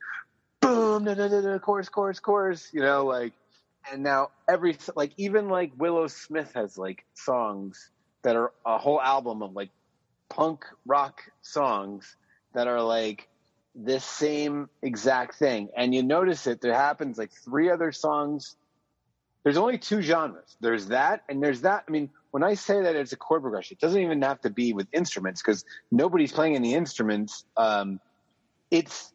Boom, da, da, da, da, chorus, chorus, chorus. You know, like, and now every like even like Willow Smith has like songs that are a whole album of like punk rock songs that are like this same exact thing. And you notice it, there happens like three other songs there's only two genres. There's that, and there's that. I mean, when I say that it's a chord progression, it doesn't even have to be with instruments because nobody's playing any instruments. Um, it's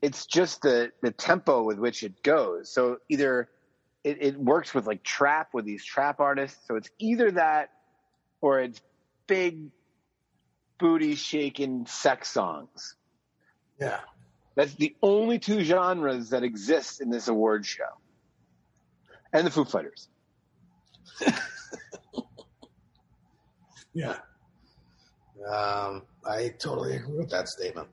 it's just the the tempo with which it goes. So either it, it works with like trap with these trap artists. So it's either that or it's big booty shaking sex songs. Yeah. That's the only two genres that exist in this award show. And the Foo Fighters. Yeah. Um, I totally agree with that statement.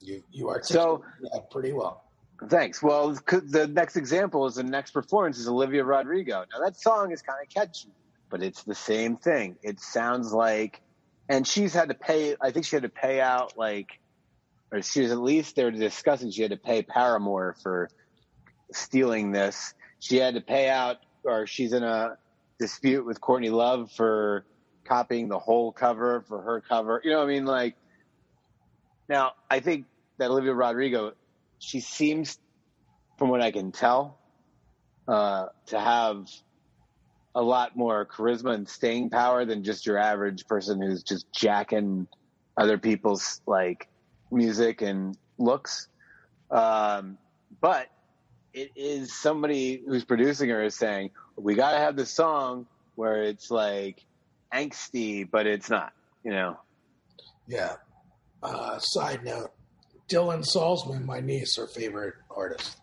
You you are So- that pretty well. Thanks. Well, the next example is the next performance is Olivia Rodrigo. Now that song is kind of catchy, but it's the same thing. It sounds like, and she's had to pay. I think she had to pay out like, or she was at least they were discussing she had to pay Paramore for stealing this. She had to pay out, or she's in a dispute with Courtney Love for copying the whole cover for her cover. You know, what I mean, like. Now, I think that Olivia Rodrigo she seems, from what I can tell, uh, to have a lot more charisma and staying power than just your average person who's just jacking other people's like music and looks. Um, but it is somebody who's producing her is saying we got to have this song where it's like angsty, but it's not. You know, Yeah. Uh, side note: Dylan Salzman, my niece, her favorite artist.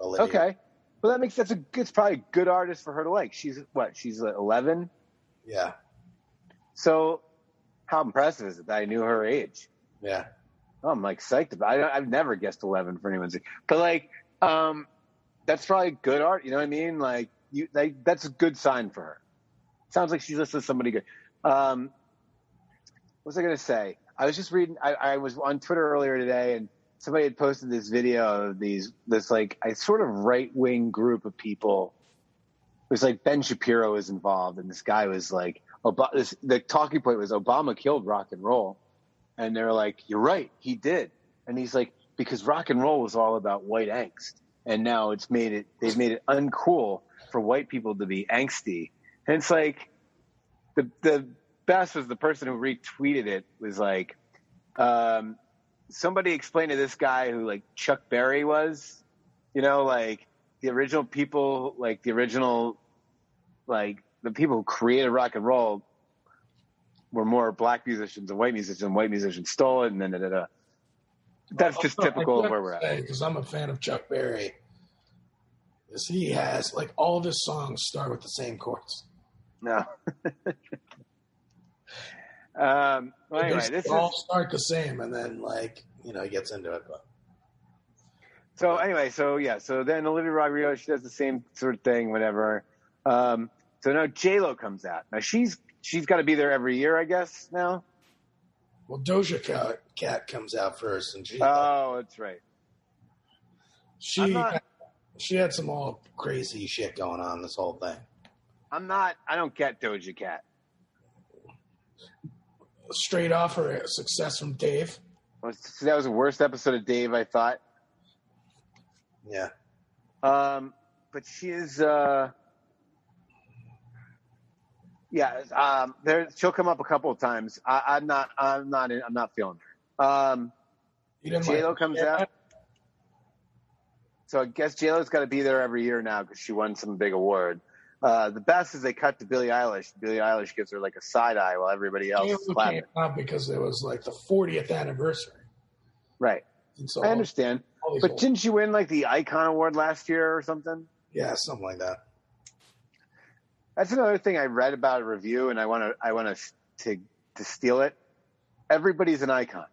Olivia. okay. Well, that makes that's a it's probably a good artist for her to like. She's what? She's eleven. Yeah. So, how impressive is it that I knew her age? Yeah. Oh, I'm like psyched about. It. I, I've never guessed 11 for anyone's, but like, um, that's probably good art. You know what I mean? Like, you, like that's a good sign for her. Sounds like she's listening to somebody good. Um, what was I gonna say? I was just reading. I, I was on Twitter earlier today, and somebody had posted this video of these this like a sort of right wing group of people. It was like Ben Shapiro was involved, and this guy was like, Ob- this, the talking point was Obama killed rock and roll, and they're like, "You're right, he did," and he's like, "Because rock and roll was all about white angst, and now it's made it they've made it uncool for white people to be angsty," and it's like the the best was the person who retweeted it was like, um, somebody explained to this guy who like Chuck Berry was, you know, like the original people, like the original, like the people who created rock and roll were more black musicians than white musicians. and White musicians stole it, and then da, da, da. that's just typical of where we're at. Because I'm a fan of Chuck Berry. Is he has like all of his songs start with the same chords. No. um. Well, anyway, this all is start the same, and then Like, you know, he gets into it, but So anyway, so yeah, so then Olivia Rodrigo, she does the same sort of thing, whatever. Um, so now J Lo comes out. Now she's she's got to be there every year, I guess. Now. well, Doja Cat, Cat comes out first, and she Oh, that's right. she not- she had some all crazy shit going on this whole thing. I'm not. I don't get Doja Cat. straight off her success from Dave. That was the worst episode of Dave, I thought. Yeah. Um, but she's, uh, yeah, um, there, she'll come up a couple of times. I, I'm not, I'm not, in, I'm not feeling her. Um, J Lo comes out. So I guess J Lo's got to be there every year now because she won some big award. Uh, the best is they cut to Billie Eilish. Billie Eilish gives her like a side eye while everybody else is clapping. because it was like the 40th anniversary. Right. So I understand. But old- didn't she win like the Icon Award last year or something? Yeah, something like that. That's another thing I read about a review, and I want to I want to to to steal it. Everybody's an icon.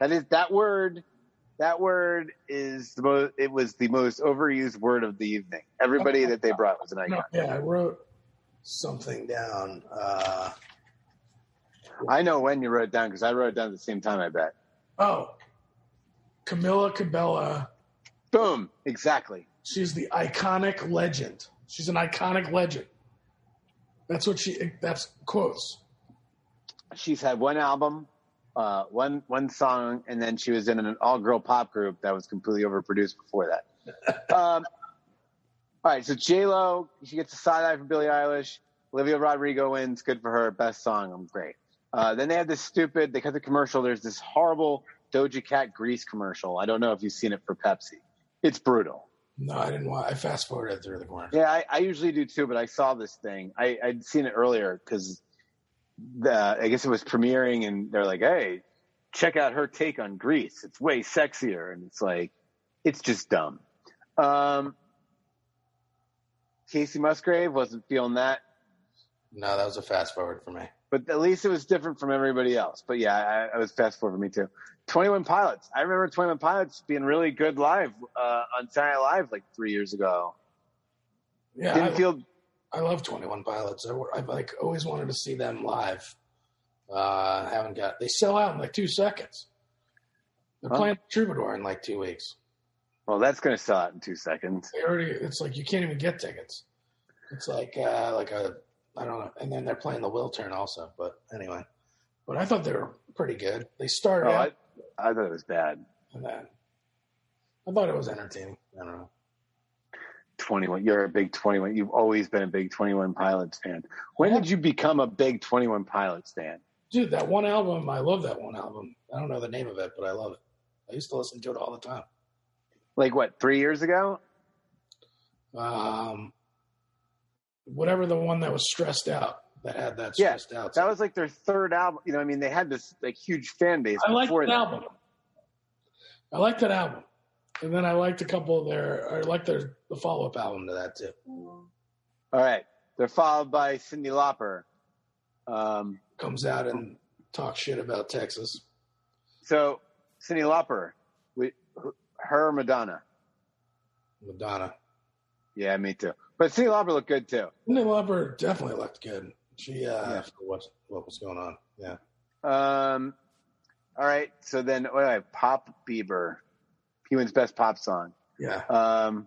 That is that word. That word is the most. It was the most overused word of the evening. Everybody that they brought was an icon. Yeah, I wrote Something down. Uh, I know when you wrote it down because I wrote it down at the same time. I bet. Oh, Camila Cabello. Boom. Exactly. She's the iconic legend. She's an iconic legend. That's what she. That's quotes. She's had one album, uh, one one song, and then she was in an all girl pop group that was completely overproduced before that. um, All right, so J Lo, she gets a side eye from Billie Eilish. Olivia Rodrigo wins. Good for her. Best song. I'm great. Uh, then they have this stupid. They cut the commercial. There's this horrible Doja Cat Grease commercial. I don't know if you've seen it for Pepsi. It's brutal. No, I didn't want. I fast forwarded through the corner. Yeah, I, I usually do too, but I saw this thing. I, I'd seen it earlier because I guess it was premiering, and they're like, "Hey, check out her take on Grease. It's way sexier," and it's like, it's just dumb. Um, Kacey Musgrave wasn't feeling that, No, that was a fast forward for me. but at least it was different from everybody else. But yeah, I, I was fast forward for me too. Twenty One Pilots. I remember Twenty One Pilots being really good live uh, on Saturday Live like three years ago. Yeah, Didn't I, feel I love Twenty One Pilots. I, have like always wanted to see them live. Uh, I haven't got. They sell out in like two seconds. They're Huh? playing Troubadour in like two weeks. well. That's going to sell out in two seconds. They already. It's like you can't even get tickets. It's like uh, like a I don't know. And then they're playing the Wiltern also. But anyway, but I thought they were pretty good. They started Oh, out I, thought it was bad. then I thought it was entertaining. I don't know. 21. You're a big 21. You've always been a big 21 Pilots fan. When did you become a big 21 Pilots fan? Dude, that one album, I love that one album. I don't know the name of it, but I love it. I used to listen to it all the time. Like what, three years ago? Um, whatever the one that was stressed out that had that Yeah, stressed out. That was like their third album. You know, I mean, they had this like huge fan base I like before that that. album. I like that album, and then I liked a couple of their. I liked their the follow up album to that too. All right. They're followed by Cyndi Lauper. Um, Comes out and talks shit about Texas. so Cyndi Lauper, we, her Madonna. Madonna. Yeah, me too. But Cyndi Lauper looked good too. Cyndi Lauper definitely looked good. She uh, Yeah. what what was going on? Yeah. Um, all right. So then, what do I have? Pop Bieber. He wins best pop song. Yeah. Um,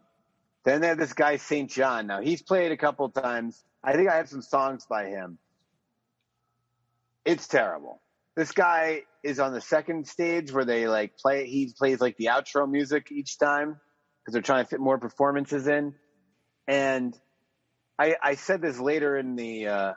then they have this guy SAINt JHN. Now he's played a couple times. I think I have some songs by him. It's terrible. This guy is on the second stage where they like play. He plays like the outro music each time because they're trying to fit more performances in. And I, I said this later in the uh,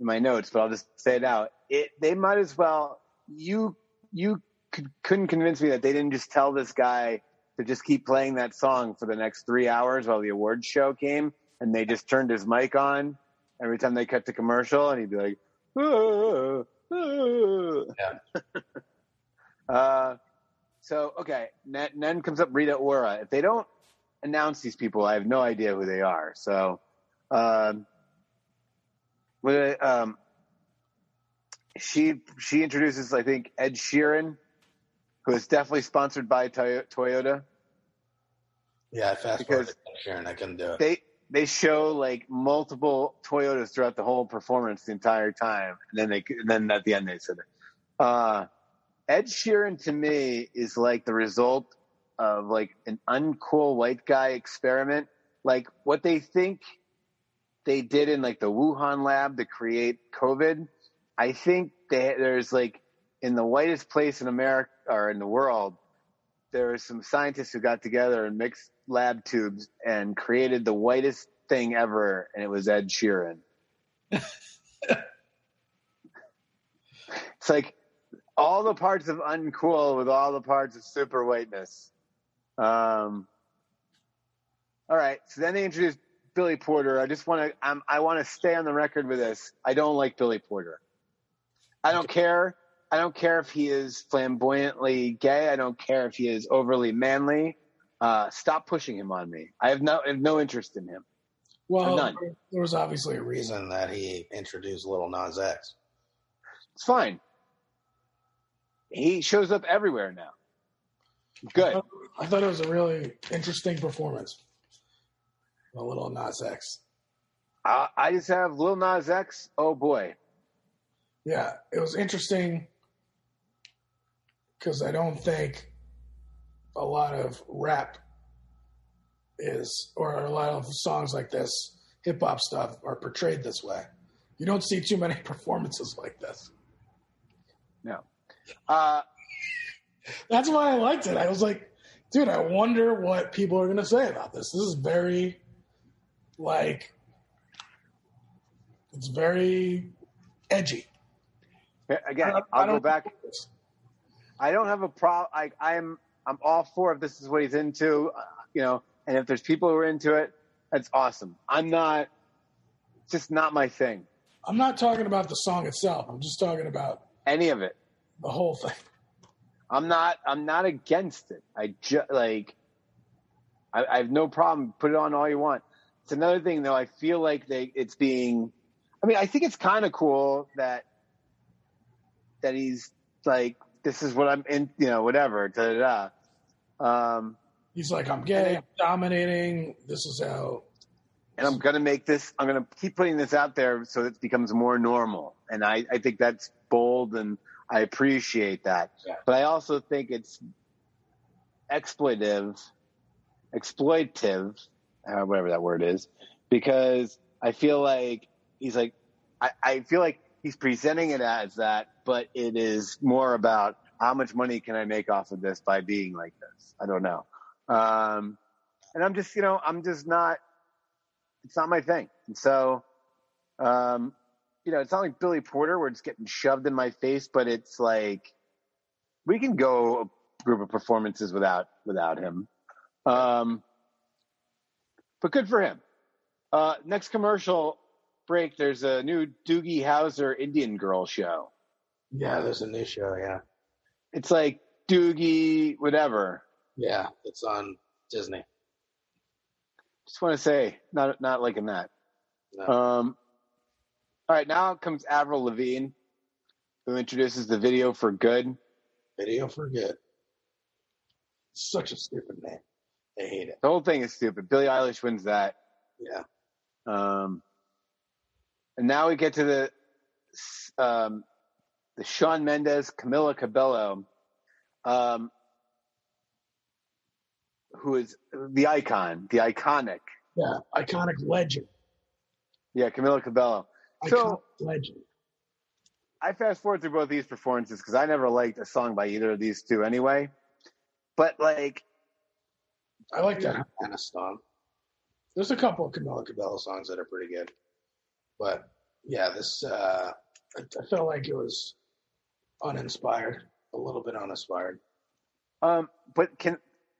in my notes, but I'll just say it out. It they might as well. You you could, couldn't convince me that they didn't just tell this guy to just keep playing that song for the next three hours while the awards show came, and they just turned his mic on every time they cut to commercial, and he'd be like, "Ah, ah." Yeah. uh, so okay, then, then comes up Rita Ora. If they don't announce these people, I have no idea who they are. So, um, um, she she introduces, I think, Ed Sheeran, who is definitely sponsored by Toyota. Yeah. I fast Because- forwarded Sheeran. I couldn't do it. They they show like multiple Toyotas throughout the whole performance the entire time, and then they and then at the end they said, uh, Ed Sheeran to me is like the result of like an uncool white guy experiment, like what they think they did in like the Wuhan lab to create COVID. I think they, there's like in the whitest place in America or in the world, there are some scientists who got together and mixed lab tubes and created the whitest thing ever, and it was Ed Sheeran. it's like all the parts of uncool with all the parts of super whiteness. Um, all right, so then they introduced Billy Porter. I just want to, I want to stay on the record with this. I don't like Billy Porter. I don't care. I don't care if he is flamboyantly gay. I don't care if he is overly manly. Uh, stop pushing him on me. I have no, I have no interest in him. Well, None. there was obviously a reason that he introduced Little Nas X. It's fine. He shows up everywhere now. Good. I thought it was a really interesting performance. A little Nas X. I, I just have Lil Nas X. Oh boy. Yeah, it was interesting because I don't think a lot of rap is, or a lot of songs like this, hip hop stuff, are portrayed this way. You don't see too many performances like this. No. Uh, That's why I liked it. I was like, dude, I wonder what people are going to say about this. This is very like it's very edgy. Again, I'll go back. I don't have a problem. I, I'm I'm all for if this is what he's into, uh, you know, and if there's people who are into it, that's awesome. I'm not. It's just not my thing. I'm not talking about the song itself. I'm just talking about Any of it. the whole thing. I'm not. I'm not against it. I just like. I, I have no problem. Put it on all you want. It's another thing though. I feel like they. It's being. I mean, I think it's kind of cool that. That he's like, this is what I'm in. You know, whatever. Da da da. Um, He's like, I'm gay, I'm dominating. This is how. and I'm gonna make this. I'm gonna keep putting this out there so it becomes more normal. And I, I think that's bold, and I appreciate that. Yeah. But I also think it's exploitive, exploitive, whatever that word is, because I feel like he's like, I, I feel like he's presenting it as that, but it is more about how much money can I make off of this by being like this. I don't know. Um, and I'm just, you know, I'm just not it's not my thing. And so, um, you know, it's not like Billy Porter where it's getting shoved in my face, but it's like we can go a group of performances without without him. Um, but good for him. Uh, next commercial break. There's a new Doogie Howser Indian Girl show. Yeah, there's a new show. Yeah, It's like Doogie whatever. yeah, it's on Disney. Just want to say, not not liking that. No. Um, all right, now comes Avril Lavigne, who introduces the video for "Good." Video for good. Such a stupid name. I hate it. The whole thing is stupid. Billie Eilish wins that. Yeah. Um, and now we get to the um, the Shawn Mendes, Camila Cabello, um, who is the icon, the iconic. Yeah, iconic legend. Yeah, Camila Cabello. Iconic So- legend. I fast forward through both these performances because I never liked a song by either of these two anyway. But like, I like that. Hannah song. There's a couple of Camila Cabello songs that are pretty good, but yeah, this uh, I, I felt like it was uninspired, a little bit uninspired. um, but can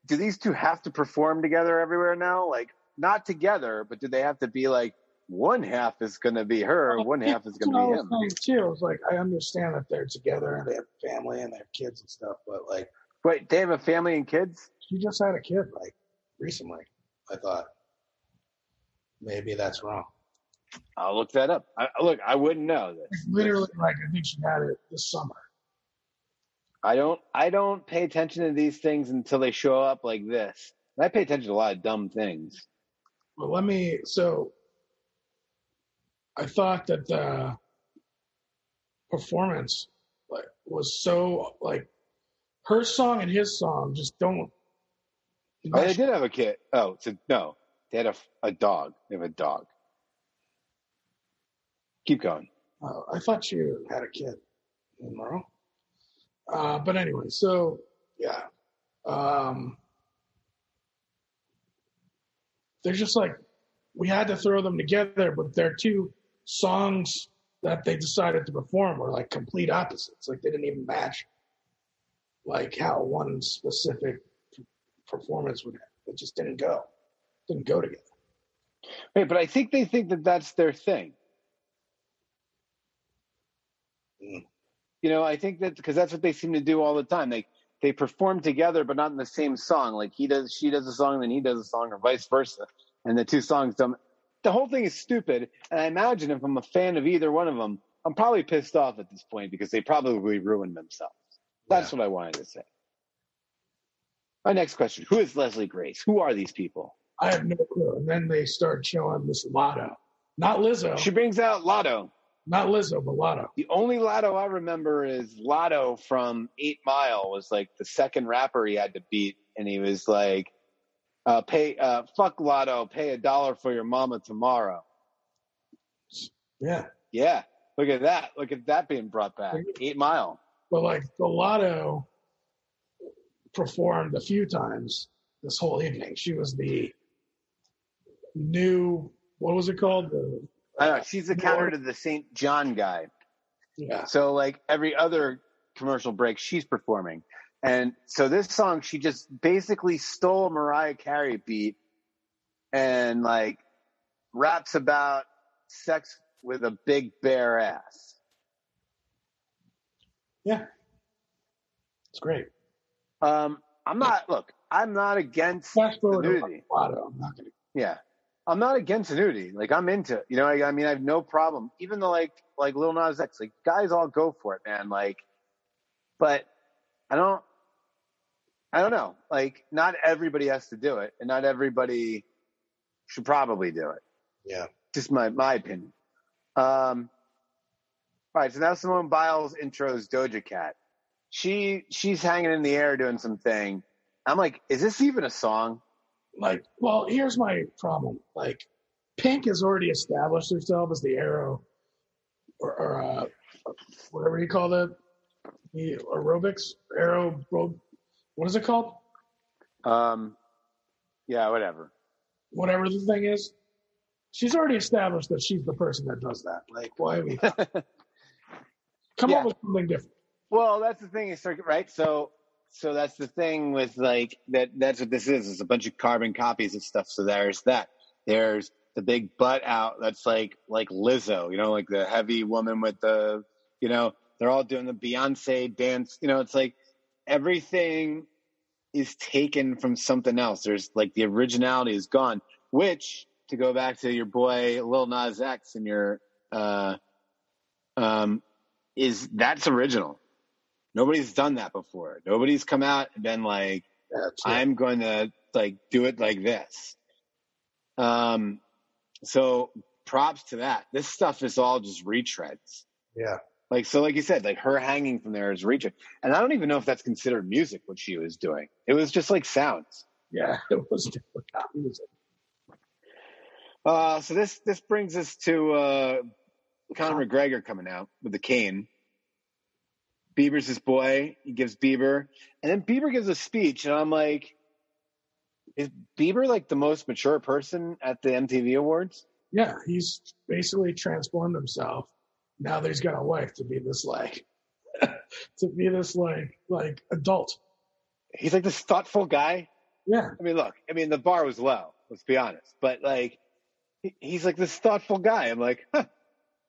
do these two have to perform together everywhere now? Like, not together, but do they have to be like one half is going to be her, one half is going That's what I to be him? too. it's like, I understand that they're together and they have family and they have kids and stuff, but like Wait, they have a family and kids? She just had a kid. like recently, I thought maybe that's wrong. I'll look that up. I, look, I wouldn't know this. Literally, like I think she had it this summer. I don't. I don't pay attention to these things until they show up like this. And I pay attention to a lot of dumb things. Well, let me. So, I thought that the performance like was so like her song and his song just don't. Oh, they did have a kid. Oh, so no, they had a, a dog. They have a dog. Keep going. Uh, I thought she had a kid. I? Uh, but anyway, so yeah, um, they're just like we had to throw them together, but they're two songs that they decided to perform were like complete opposites. Like they didn't even match, like how one specific performance would. It just didn't go. Didn't go together. Wait, but I think they think that that's their thing. Mm. You know, I think that because that's what they seem to do all the time. They they perform together, but not in the same song. Like he does, she does a song, then he does a song, or vice versa. And the two songs don't. The whole thing is stupid. And I imagine if I'm a fan of either one of them, I'm probably pissed off at this point because they probably ruined themselves. That's what I wanted to say. My next question: Who is Leslie Grace? Who are these people? I have no clue. And then they start showing this Latto, not Lizzo, She brings out Latto. not Lizzo, but Latto. The only Lotto I remember is Lotto from Eight Mile was like the second rapper he had to beat, and he was like, uh, "Pay, uh, fuck Lotto, pay a dollar for your mama tomorrow." Yeah. Yeah, look at that. Look at that being brought back. Eight Mile. But like the Latto performed a few times this whole evening. She was the new what was it called? The, know she's the counter to the SAINt JHN guy. yeah, So like every other commercial break, she's performing. And so this song, she just basically stole a Mariah Carey beat and like raps about sex with a big bare ass. yeah, it's great. Um, I'm not, look, I'm not against the nudity. I'm not gonna. Yeah. I'm not against nudity. Like I'm into it. You know, I, I mean, I have no problem. Even though like, like Lil Nas X, like guys all go for it, man. Like, but I don't, I don't know. Like not everybody has to do it and not everybody should probably do it. Yeah. Just my, my opinion. Um, all right. So now Simone Biles intros Doja Cat. She, she's hanging in the air doing some thing. I'm like, is this even a song? Like, well, here's my problem. Like, Pink has already established herself as the arrow, or, or uh, whatever you call it, the aerobics arrow. What is it called? Um, yeah, whatever. Whatever the thing is. She's already established that she's the person that does that. Like, why are we come Yeah. up with something different? Well, that's the thing, right? So, so that's the thing with like that. That's what this is. It's a bunch of carbon copies and stuff. So there's that. There's the big butt out. That's like like Lizzo. You know, like the heavy woman with the. You know, they're all doing the Beyonce dance. You know, it's like everything is taken from something else. There's like the originality is gone. Which to go back to your boy Lil Nas X and your uh, um, is that's original. Nobody's done that before. Nobody's come out and been like, it. I'm going to like do it like this. Um, so props to that. This stuff is all just retreads. Yeah. Like, so like you said, like her hanging from there is retread. And I don't even know if that's considered music, what she was doing. It was just like sounds. yeah, it was. It was- Uh, so this, this brings us to, uh, Conor McGregor coming out with the cane. Bieber's his boy. He gives Bieber, and then Bieber gives a speech, and I'm like, is Bieber like the most mature person at the MTV Awards? Yeah, he's basically transformed himself now that he's got a wife to be this like to be this like like adult. He's like this thoughtful guy. Yeah, I mean, look, I mean, the bar was low. Let's be honest, but like, he's like this thoughtful guy. I'm like, huh,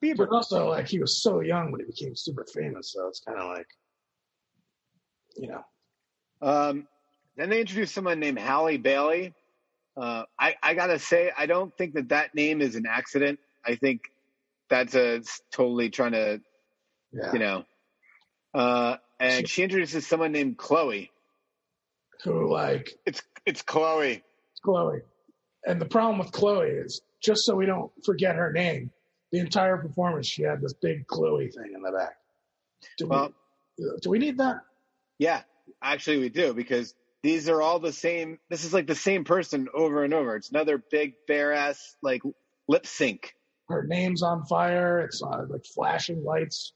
Bieber. but also like he was so young when he became super famous, so it's kind of like you know Um, then they introduced someone named Halle Bailey. Uh, I, I gotta say, I don't think that that name is an accident. I think that's a totally trying to, yeah you know. Uh, and she introduces someone named Chloe. who like It's it's Chloe. it's Chloe, and the problem with Chloe is just so we don't forget her name. The entire performance, she had this big Chloe thing in the back. Do Well, we do we need that? yeah, actually we do because these are all the same. This is like the same person over and over. It's another big bare ass like lip sync. Her name's on fire. It's uh, like flashing lights.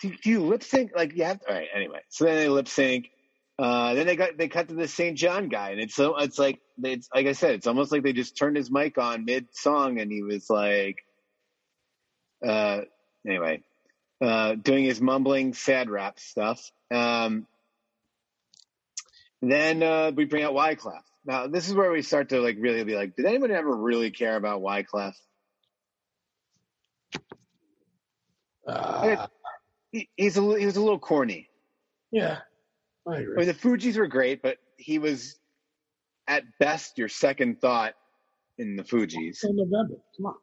do, do you lip sync? Like you have to, all right. Anyway, so then they lip sync. Uh, then they got they cut to the SAINt JHN guy, and it's so it's like it's like I said, it's almost like they just turned his mic on mid song, and he was like, uh, anyway, uh, doing his mumbling sad rap stuff. Um, then uh, we bring out Wyclef. Now this is where we start to like really be like, did anyone ever really care about Wyclef? Uh, He, he's a he was a little corny. yeah, I I mean, the Fugees were great, but he was at best your second thought in the Fugees. in November. Come on.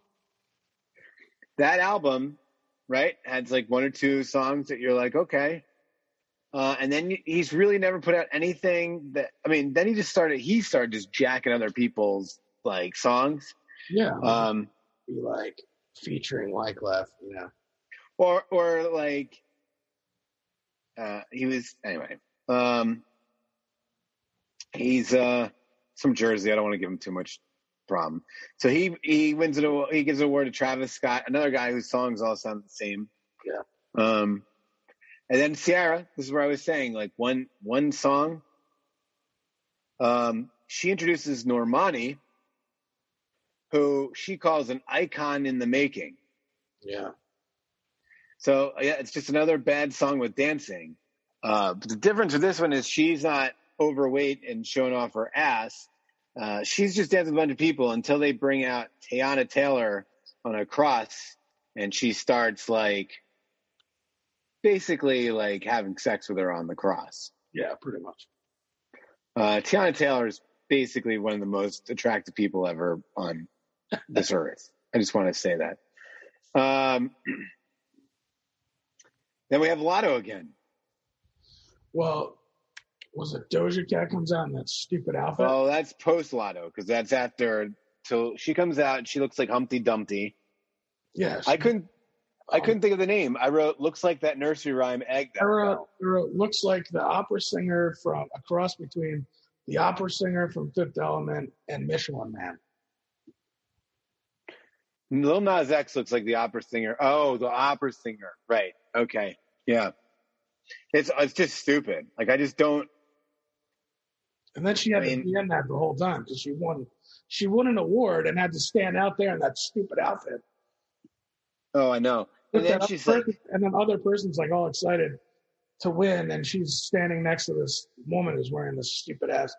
That album, right, had like one or two songs that you're like, okay. Uh, and then he's really never put out anything that, I mean, then he just started, he started just jacking other people's like songs. Yeah, Um, Be like featuring Wyclef, you know. or, or like, uh, he was, anyway, um, he's, uh, from Jersey. I don't want to give him too much problem. So he he wins it. awa- He gives an award to Travis Scott, another guy whose songs all sound the same. Yeah. Um, and then Ciara. This is where I was saying, like one one song. Um, she introduces Normani, who she calls an icon in the making. Yeah. So yeah, it's just another bad song with dancing. Uh, but the difference with this one is she's not overweight and showing off her ass. Uh, she's just dancing with a bunch of people until they bring out Teyana Taylor on a cross, and she starts like basically like having sex with her on the cross. Yeah, pretty much. Uh, Teyana Taylor is basically one of the most attractive people ever on this earth. I just want to say that. Um, then we have Latto again. Well, was it Doja Cat comes out in that stupid outfit? Oh, that's post Latto because that's after. So she comes out she looks like Humpty Dumpty. yeah. I couldn't. I couldn't think of the name. I wrote looks like that nursery rhyme egg. That I wrote, fell." I wrote, looks like the opera singer from a cross between the opera singer from Fifth Element and Michelin Man. Lil Nas X looks like the opera singer. Oh, the opera singer. Right. Okay. Yeah. It's it's just stupid. Like I just don't. And then she had I to be in that the whole time because she won. She won an award and had to stand out there in that stupid outfit. Oh, I know. And then she's other like, and then other person's like all excited to win, and she's standing next to this woman who's wearing this stupid ass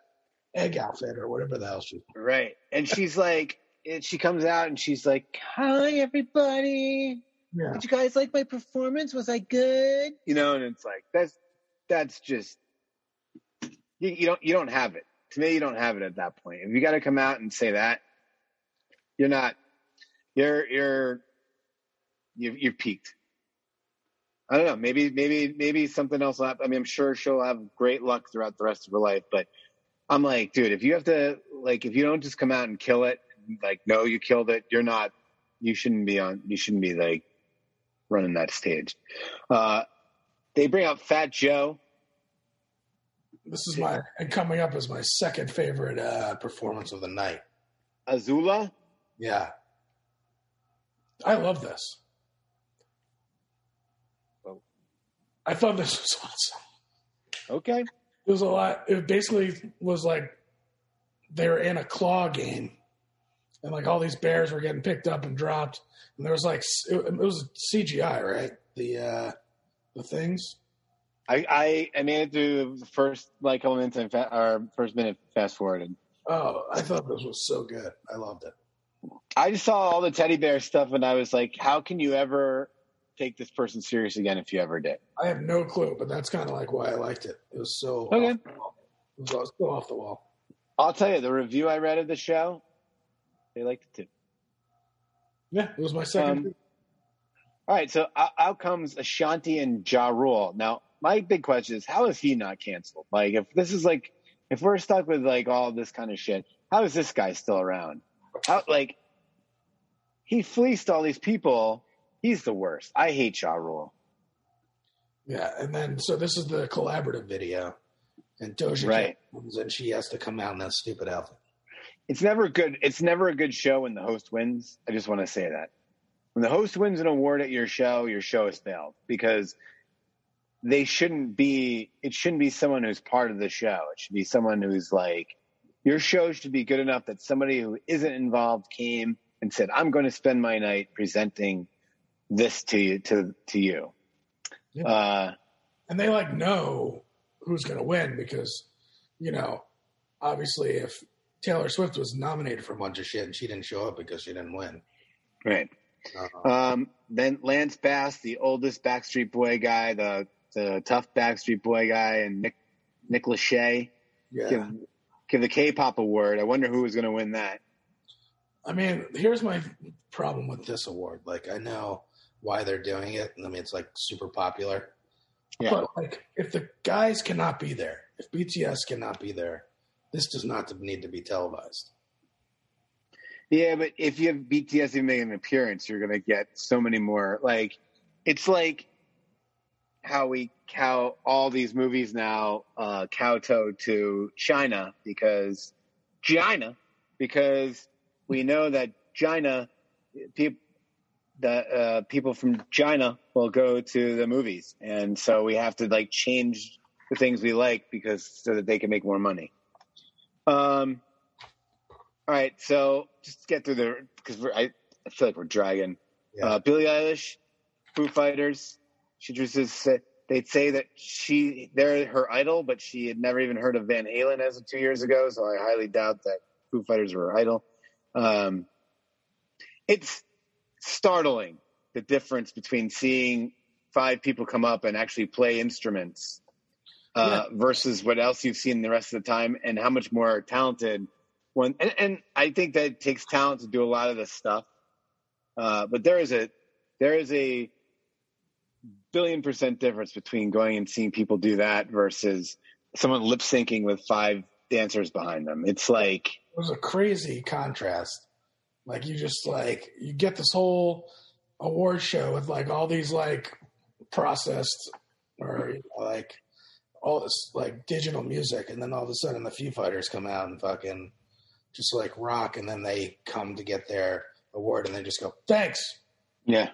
egg outfit or whatever the hell she. right, and she's like, and she comes out and she's like, "Hi, everybody. Yeah, Did you guys like my performance? Was I good? You know?" And it's like that's that's just you, you don't you don't have it. To me, you don't have it at that point. If you got to come out and say that, you're not. You're you're you've you've peaked. I don't know. Maybe maybe maybe something else will happen. I mean, I'm sure she'll have great luck throughout the rest of her life. But I'm like, dude, if you have to like, if you don't just come out and kill it, like, no, you killed it. You're not. You shouldn't be on. You shouldn't be like running that stage. Uh, they bring out Fat Joe. This is my and coming up as my second favorite uh, performance of the night. Ozuna. Yeah, I love this. Well- I thought this was awesome. Okay. It was a lot. It basically was like they were in a claw game, and like all these bears were getting picked up and dropped, and there was like it, it was CGI, right? The uh the things. I, I I made it through the first like couple minutes and fa- or first minute fast forwarded. Oh, I thought this was so good. I loved it. I just saw all the teddy bear stuff and I was like, how can you ever take this person serious again if you ever did? I have no clue, but that's kind of like why I liked it. It was so Okay. off the wall. It was so off the wall. I'll tell you, the review I read of the show, they liked it too. Yeah, it was my second. Um, All right, so out, out comes Ashanti and Ja Rule. Now, my big question is, how is he not canceled? Like, if this is like, if we're stuck with like all this kind of shit, how is this guy still around? How like, he fleeced all these people. He's the worst. I hate Ja Rule. yeah, and then so this is the collaborative video, and Doja Right. Comes and she has to come out in that stupid outfit. It's never good. It's never a good show when the host wins. I just want to say that when the host wins an award at your show, your show has failed because they shouldn't be. It shouldn't be someone who's part of the show. It should be someone who's like your show should be good enough that somebody who isn't involved came and said, "I'm going to spend my night presenting this to you to to you." Yeah. Uh, and they like know who's going to win because you know obviously if taylor swift was nominated for a bunch of shit and she didn't show up because she didn't win right. uh, Um, then Lance Bass, the oldest Backstreet Boy guy, the the tough Backstreet Boy guy, and Nick Nick Lachey. Yeah. Give give the K-pop award. I wonder who was going to win that. i mean here's my problem with this award. Like i know why they're doing it. I mean it's like super popular. Yeah, but like if the guys cannot be there if bts cannot be there this does not need to be televised. Yeah, but if you have BTS even making an appearance, you're going to get so many more. Like, it's like how we how all these movies now uh, kowtow to China because China because we know that China people that uh, people from China will go to the movies, and so we have to like change the things we like because so that they can make more money. Um. All right, so just get through the because I, I feel like we're dragging. Yeah. Uh, Billie Eilish, Foo Fighters. She just said they'd say that she they're her idol, but she had never even heard of Van Halen as of two years ago. So I highly doubt that Foo Fighters were her idol. Um, it's startling the difference between seeing five people come up and actually play instruments uh, versus what else you've seen the rest of the time, and how much more talented one. And, and I think that it takes talent to do a lot of this stuff. Uh, but there is a there is a billion percent difference between going and seeing people do that versus someone lip syncing with five dancers behind them. It's like It was a crazy contrast. Like you just like you get this whole award show with like all these like processed or you know, like all this like digital music, and then all of a sudden the Foo Fighters come out and fucking just like rock, and then they come to get their award, and they just go thanks. Yeah.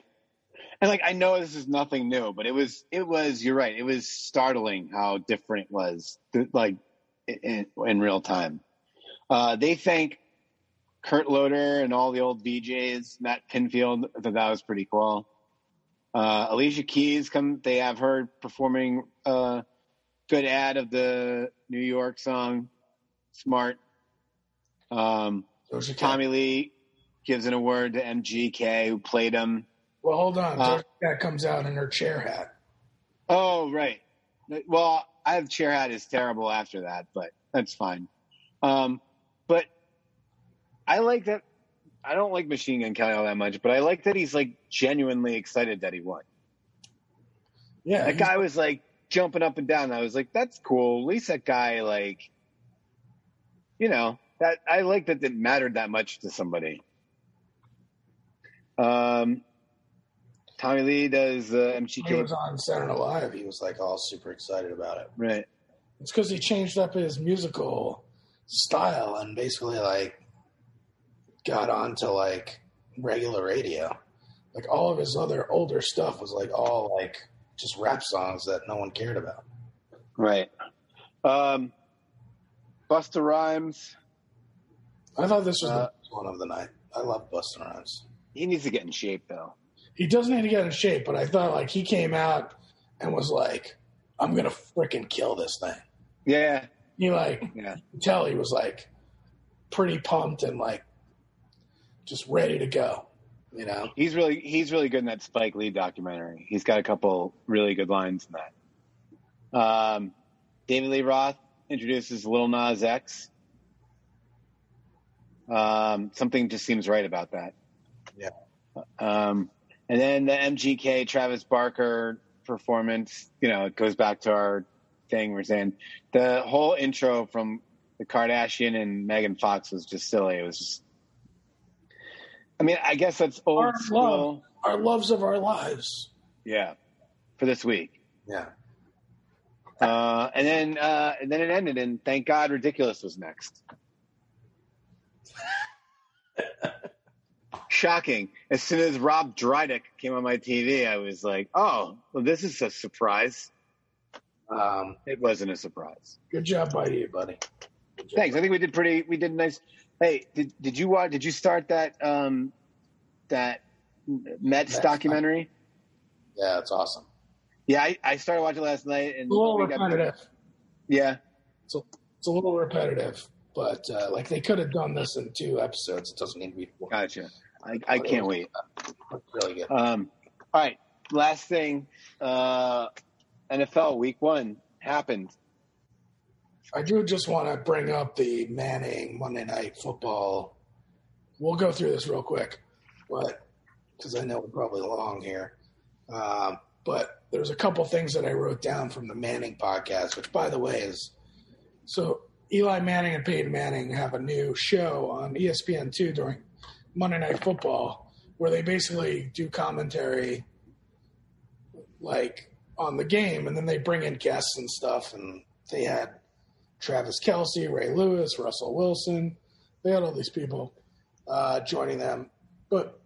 And like I know this is nothing new, but it was it was you're right. It was startling how different it was like in, in real time. Uh, they thank Kurt Loder and all the old VJs, Matt Pinfield. I thought that was pretty cool. Uh, Alicia Keys come. They have her performing a good ad of the New York song "Smart." Um, Tommy Lee gives an award to MGK who played him. Well, hold on. Uh, Cat comes out in her chair hat. Oh, right. Well, I have chair hat is terrible after that, but that's fine. Um, but I like that. I don't like Machine Gun Kelly all that much, but I like that he's like genuinely excited that he won. Yeah, That guy was like jumping up and down. I was like, that's cool. At least that guy, like, you know, that I like that it mattered that much to somebody. Um, Tommy Lee does uh, he was on Saturday Night Live. He was like all super excited about it. Right. It's because he changed up his musical style and basically like got onto like regular radio. Like all of his other older stuff was like all like just rap songs that no one cared about. Right. Um, Busta Rhymes, I thought this was Uh, the best one of the night. I love Busta Rhymes. he needs to get in shape though. He doesn't need to get in shape, but I thought like he came out and was like, "I'm gonna freaking kill this thing." Yeah. He like Yeah. you tell he was like pretty pumped and like just ready to go. You know, He's really he's really good in that Spike Lee documentary. He's got a couple really good lines in that. Um, David Lee Roth introduces Lil Nas X. Um, something just seems right about that. Yeah. Um, and then the MGK Travis Barker performance, you know, it goes back to our thing we're saying. The whole intro from the Kardashian and Megan Fox was just silly. It was just I mean, I guess that's old Our school. love. our loves of our lives. Yeah. For this week. Yeah. Uh, and then uh, and then it ended and thank God Ridiculous was next. Shocking. As soon as Rob Dyrdek came on my TV, I was like, oh, well, this is a surprise. Um, It wasn't a surprise. Good job by you, buddy. Job. Thanks. I think we did pretty. We did nice. Hey, did did you watch? Did you start that um that Mets documentary? yeah, it's awesome. Yeah, I, I started watching last night and a little we got- repetitive. yeah, It's a, it's a little repetitive, but uh, like they could have done this in two episodes. It doesn't need to be four. gotcha. I, I can't wait. Really good. Um, all right, last thing. Uh, NFL Week One happened. I do just want to bring up the Manning Monday Night Football. We'll go through this real quick, but because I know we're probably long here. Um, but there's a couple things that I wrote down from the Manning podcast, which, by the way, is so Eli Manning and Peyton Manning have a new show on E ESPN2 during Monday Night Football where they basically do commentary like on the game and then they bring in guests and stuff and they had Travis Kelce, Ray Lewis, Russell Wilson. They had all these people uh, joining them. But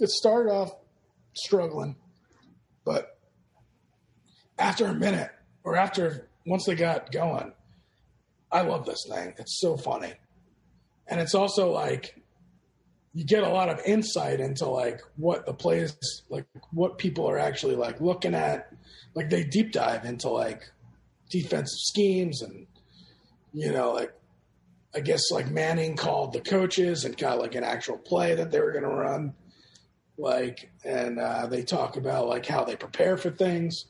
it started off struggling. But after a minute, or after once they got going, I love this thing. It's so funny. and it's also like you get a lot of insight into like what the plays like what people are actually like looking at. Like they deep dive into like defensive schemes and you know like i guess like manning called the coaches and got like an actual play that they were going to run. Like and uh, they talk about like how they prepare for things.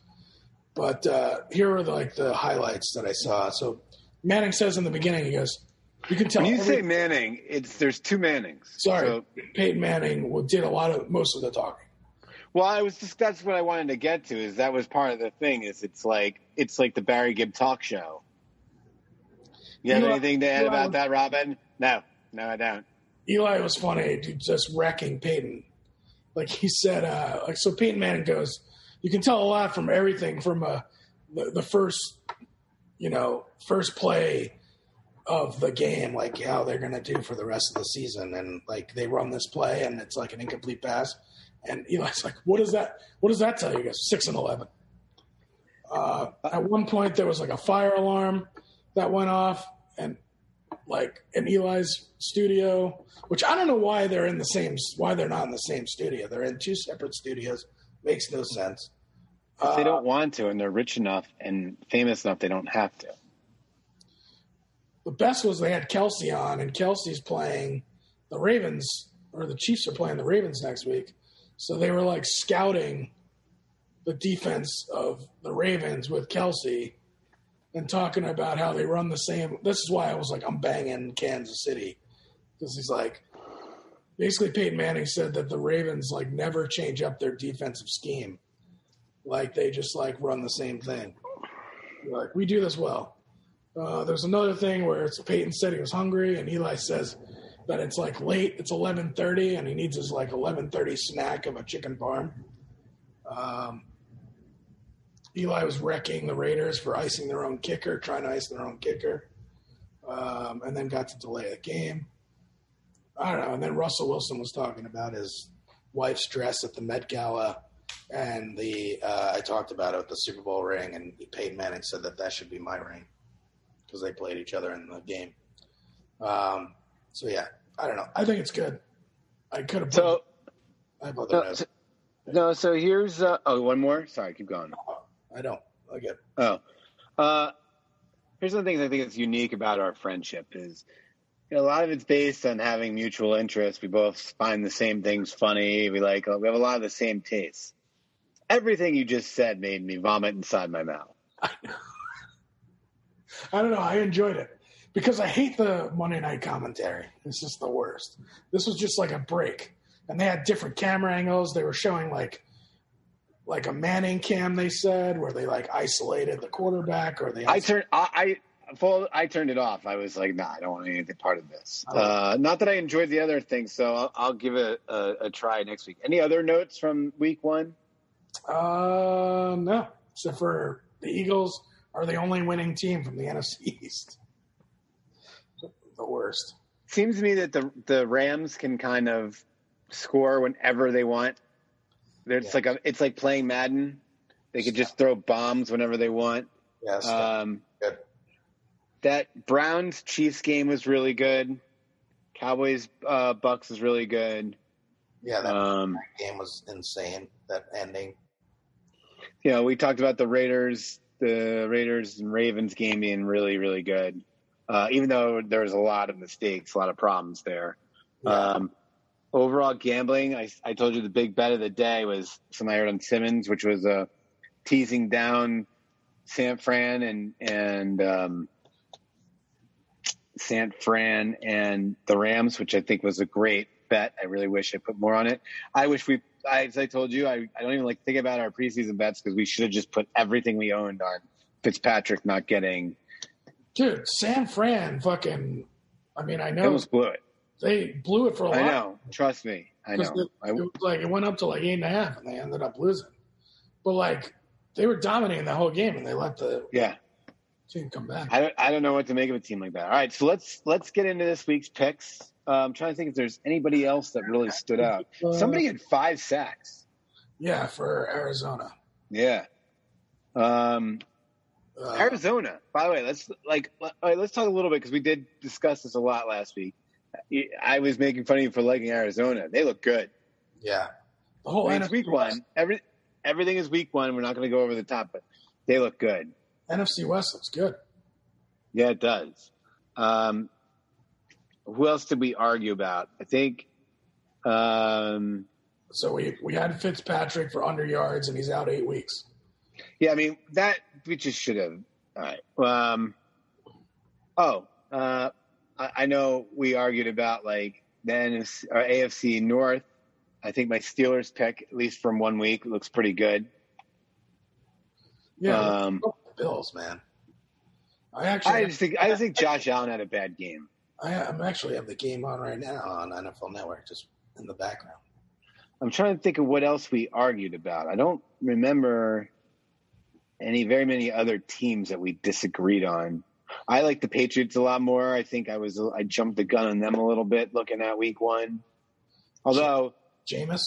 But uh, here are like the highlights that i saw. So manning says in the beginning he goes you can tell When you every- say Manning, it's there's two Mannings. Sorry, So- Peyton Manning did a lot of most of the talking. well, I was just that's what I wanted to get to. Is that was part of the thing. Is it's like it's like the Barry Gibb talk show. You have Eli- anything to add Eli- about that, Robin? No, no, I don't. Eli was funny, dude, just wrecking Peyton. Like he said, uh, like so Peyton Manning goes, you can tell a lot from everything from uh, the, the first, you know, first play of the game, like how they're going to do for the rest of the season, and like they run this play and it's like an incomplete pass, and Eli's like, what does that? What does that tell you? guys? six and eleven. Uh, at one point, there was like a fire alarm that went off, and like in Eli's studio, which I don't know why they're in the same, why they're not in the same studio. They're in two separate studios. Makes no sense. If they Uh, don't want to, and they're rich enough and famous enough, they don't have to. The best was they had Kelce on, and Kelce's playing the Ravens, or the Chiefs are playing the Ravens next week. So they were like scouting the defense of the Ravens with Kelce and talking about how they run the same. This is why I was like, I'm banging Kansas City because he's like, basically Peyton Manning said that the Ravens like never change up their defensive scheme, like they just like run the same thing. Like we do this well. Uh, there's another thing where it's Peyton said he was hungry, and Eli says that it's like late. It's 11:30, and he needs his like 11:30 snack of a chicken parm. Um, Eli was wrecking the Raiders for icing their own kicker, trying to ice their own kicker, um, and then got to delay the game. I don't know. And then Russell Wilson was talking about his wife's dress at the Met Gala, and the uh, I talked about it with the Super Bowl ring, and Peyton Manning said that that should be my ring because they played each other in the game. Um, so yeah, I don't know. I think it's good. I could have. So I put no, that so, no, so here's uh, oh one more. Sorry, keep going. I don't. I get. Oh, uh, here's one the things I think is unique about our friendship is, you know, a lot of it's based on having mutual interests. We both find the same things funny. We like, we have a lot of the same tastes. Everything you just said made me vomit inside my mouth. I don't know. I enjoyed it because I hate the Monday night commentary. It's just the worst. This was just like a break, and they had different camera angles. They were showing like like a Manning cam. They said where they like isolated the quarterback, or they I turned, I, I, I turned it off. I was like, nah, I don't want anything part of this. Uh, not that I enjoyed the other things, so I'll, I'll give it a, a try next week. Any other notes from week one? Uh, no, except for the Eagles are the only winning team from the NFC East. The worst. Seems to me that the the Rams can kind of score whenever they want. It's Yeah. like a, it's like playing Madden. They could just throw bombs whenever they want. Yes. Um, good. that Browns Chiefs game was really good. Cowboys uh, Bucks was really good. Yeah, that Um, game was insane. That ending. you know, we talked about the Raiders, the Raiders and Ravens game being really, really good. Uh, even though there was a lot of mistakes, a lot of problems there. Um, overall gambling, I, I told you the big bet of the day was something I heard on Simmons, which was uh, teasing down San Fran and and um, San Fran and the Rams, which I think was a great bet. I really wish I put more on it. I wish we, as I told you, I, I don't even like think about our preseason bets because we should have just put everything we owned on Fitzpatrick not getting. Dude, San Fran fucking. I mean, I They know almost blew it. they blew it for a I while. I know. Trust me. I know. It, I, it was like it went up to like eight and a half, and they ended up losing. But like they were dominating the whole game, and they let the yeah. Team come back. I don't, I don't know what to make of a team like that. All right, so let's let's get into this week's picks. Uh, I'm trying to think if there's anybody else that really stood out. Uh, Somebody had five sacks. yeah, for Arizona. Yeah. Um, Uh, Arizona. By the way, let's like all right, let's talk a little bit because we did discuss this a lot last week. I was making fun of you for liking Arizona. They look good. Yeah. The whole I mean, it's week one. Every everything is week one. We're not going to go over the top, but they look good. NFC West looks good. Yeah, it does. Um, who else did we argue about? I think. Um, So we we had Fitzpatrick for under yards, and he's out eight weeks. yeah, I mean that we just should have. All right. Um, oh, uh, I, I know we argued about like then or AFC North. I think my Steelers pick, at least from one week, looks pretty good. Yeah, Um, Bills. Man. I actually, I just think I just think Josh Allen had a bad game. I, I'm actually have the game on right Now now. on NFL Network, just in the background. I'm trying to think of what else we argued about. I don't remember any very many other teams that we disagreed on. I like the Patriots a lot more. I think I was I jumped the gun on them a little bit looking at Week One. Although Jameis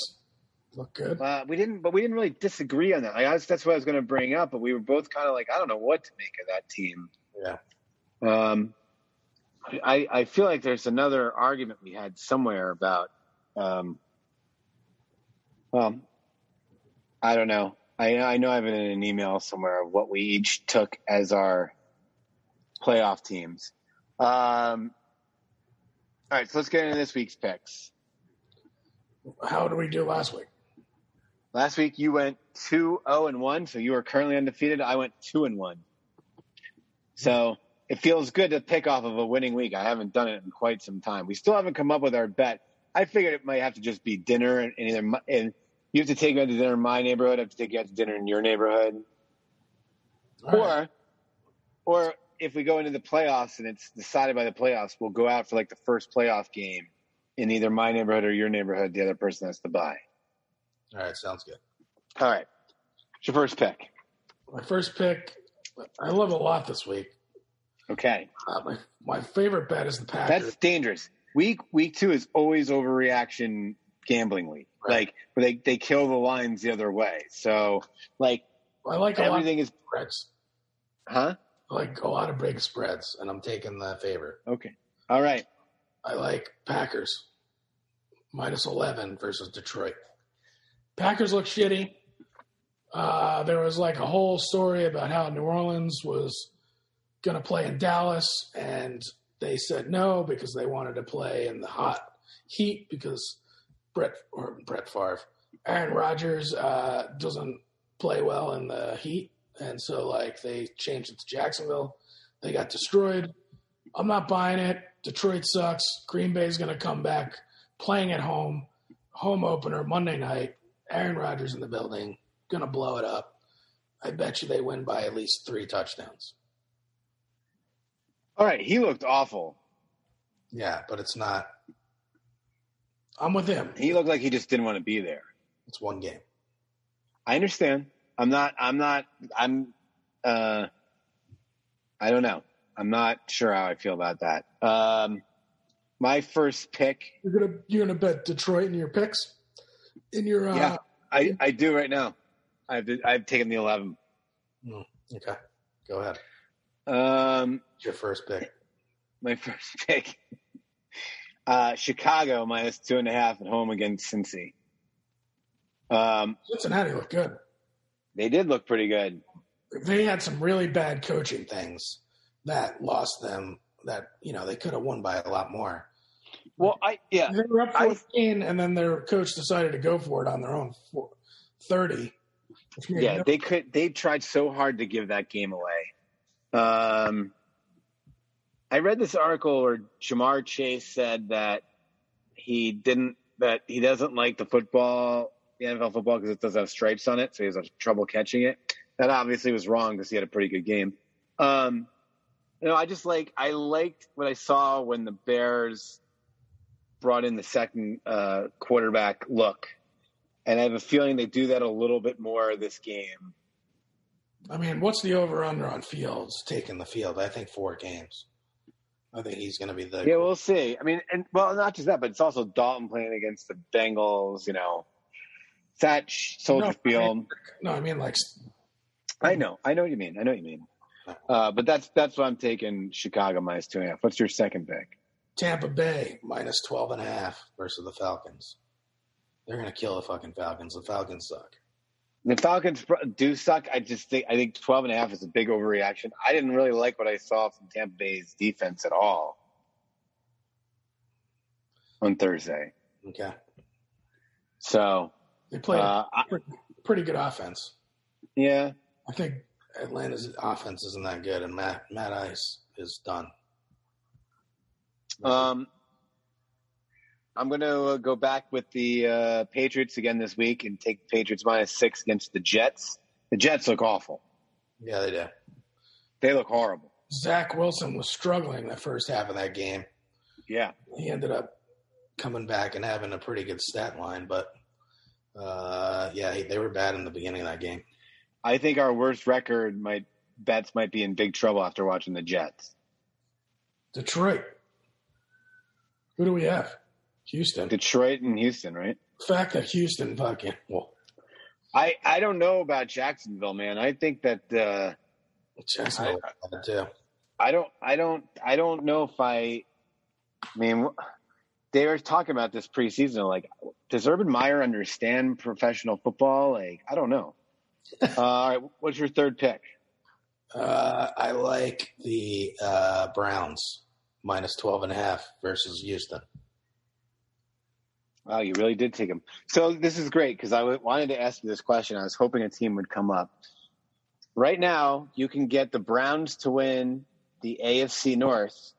look good. uh, we didn't, but we didn't really disagree on that. I guess that's what I was going to bring up. But we were both kind of like, I don't know what to make of that team. Yeah. Um, I, I feel like there's another argument we had somewhere about, um, well, I don't know. I, I know I have it in an email somewhere of what we each took as our playoff teams. Um, all right, so let's get into this week's picks. How did we do last week? Last week you went two zero and one, so you are currently undefeated. I went two and one. So it feels good to pick off of a winning week. I haven't done it in quite some time. We still haven't come up with our bet. I figured it might have to just be dinner, and, and either my, and you have to take me out to dinner in my neighborhood. I have to take you out to dinner in your neighborhood, All right. or or if we go into the playoffs and it's decided by the playoffs, we'll go out for like the first playoff game in either my neighborhood or your neighborhood. The other person has to buy. All right, sounds good. All right, what's your first pick? my first pick. I love a lot this week. Okay. Uh, my my favorite bet is the Packers. That's dangerous. Week week two is always overreaction gambling week. Right. Like where they, they kill the lines the other way. So like I like everything is lot of spreads. huh? I like a lot of big spreads. And I'm taking the favorite. Okay. All right. I like Packers minus 11 versus Detroit. Packers look shitty. Uh, there was like a whole story about how New Orleans was going to play in Dallas, and they said no because they wanted to play in the hot heat because Brett or Brett Favre, Aaron Rodgers uh, doesn't play well in the heat, and so like they changed it to Jacksonville. They got destroyed. I'm not buying it. Detroit sucks. Green Bay's going to come back playing at home. Home opener Monday night. Aaron Rodgers in the building. To blow it up. I bet you they win by at least three touchdowns. All right. He looked awful. Yeah, but it's not. I'm with him. He looked like he just didn't want to be there. It's one game. I understand. I'm not I'm not I'm uh I don't know. I'm not sure how I feel about that. Um my first pick You're gonna you're gonna bet Detroit in your picks. In your uh, Yeah. I, I do right now. I've I've taken the eleven. Okay. Go ahead. Um It's your first pick. my first pick. Uh, Chicago minus two and a half at home against Cincy. Um, Cincinnati looked good. they did look pretty good. They had some really bad coaching things that lost them. That you know they could have won by a lot more. Well, I yeah, They were up I- 14, and then their coach decided to go for it on their own four- 30. yeah, they could. They tried so hard to give that game away. Um, I read this article where Ja'Marr Chase said that he didn't that he doesn't like the football, the NFL football, because it does have stripes on it, so he has trouble catching it. That obviously was wrong because he had a pretty good game. Um, you know, I just like I liked what I saw when the Bears brought in the second uh, quarterback look, and I have a feeling they do that a little bit more this game. I mean, what's the over under on Fields? Taking the field. I think four games. I think he's going to be the. Yeah, we'll see. I mean, and well, not just that, but it's also Dalton playing against the Bengals. You know, that Soldier No, I Field. mean- No, I mean like I know, I know what you mean. I know what you mean. Uh, but that's that's what I'm taking. Chicago minus two and a half. What's your second pick? Tampa Bay minus 12 and a half versus the Falcons. They're going to kill the fucking Falcons. The Falcons suck. The Falcons do suck. I just think I think 12 and a half is a big overreaction. I didn't really like what I saw from Tampa Bay's defense at all on Thursday. Okay. So they played Uh, pretty, pretty good offense. yeah, I think Atlanta's offense isn't that good, and Matt Matt Ice is done. Um, I'm going to uh, go back with the uh, Patriots again this week and take the Patriots minus six against the Jets. The Jets look awful. yeah, they do. They look horrible. Zach Wilson was struggling the First half of that game, Yeah. He ended up coming back and having a pretty good stat line, but uh, yeah, they were bad in the beginning of that game. I think our worst record might bets might be in big trouble after watching the Jets. Detroit. Who do we have? Houston. Detroit and Houston, right? fact that Houston fucking well, I, I don't know about Jacksonville, man. I think that uh, Jacksonville bad too. I don't I don't I don't know if I I mean they were talking about this preseason like does Urban Meyer understand professional football? Like I don't know. uh, all right, what's your third pick? Uh, I like the uh, Browns minus 12 and a half versus Houston. Wow, you really did take him. So this is great because I w- wanted to ask you this question. I was hoping a team would come up. Right now, you can get the Browns to win the AFC North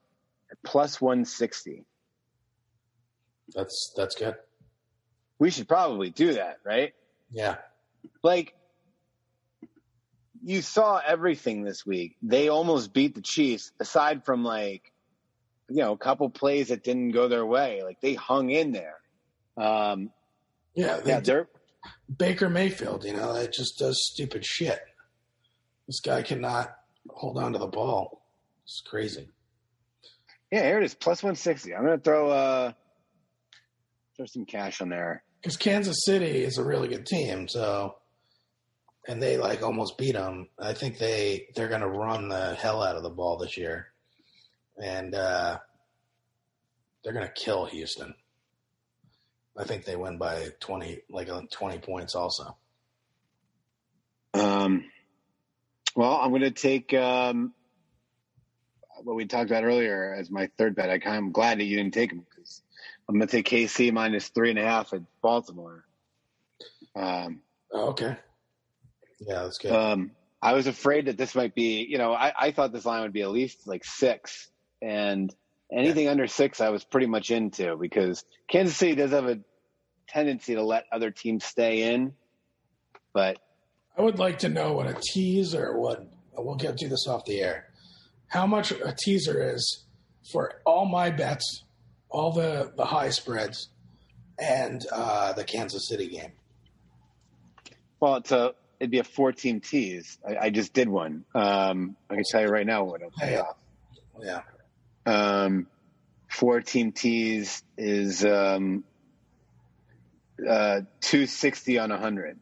at plus 160. That's that's good. We should probably do that, right? Yeah. Like, you saw everything this week. They almost beat the Chiefs, aside from like, you know, a couple plays that didn't go their way. Like they hung in there. Um, yeah, they yeah, they're Baker Mayfield, you know, it just does stupid shit. This guy cannot hold on to the ball. It's crazy. yeah. Here it is, plus one sixty. I'm gonna throw uh throw some cash on there. Because Kansas City is a really good team. So, and they like almost beat them. I think they they're going to run the hell out of the ball this year, and uh, they're going to kill Houston. I think they win by twenty, like uh, twenty points. Also, Um, well, I'm gonna take um what we talked about earlier as my third bet. I kind of am glad that you didn't take him because I'm gonna take KC minus three and a half at Baltimore. Um, Oh, okay. yeah, that's good. Um, I was afraid that this might be, you know, I, I thought this line would be at least like six, and anything under six, I was pretty much into because Kansas City does have a tendency to let other teams stay in, but I would like to know what a teaser, what we'll get do this off the air. how much a teaser is for all my bets, all the The high spreads and uh, the Kansas City game. well, it's a it'd be a four team tease. I, I just did one. Um, I can tell you right now what it'll pay off. Yeah, Um, four team tease is um, uh, two sixty on a hundred.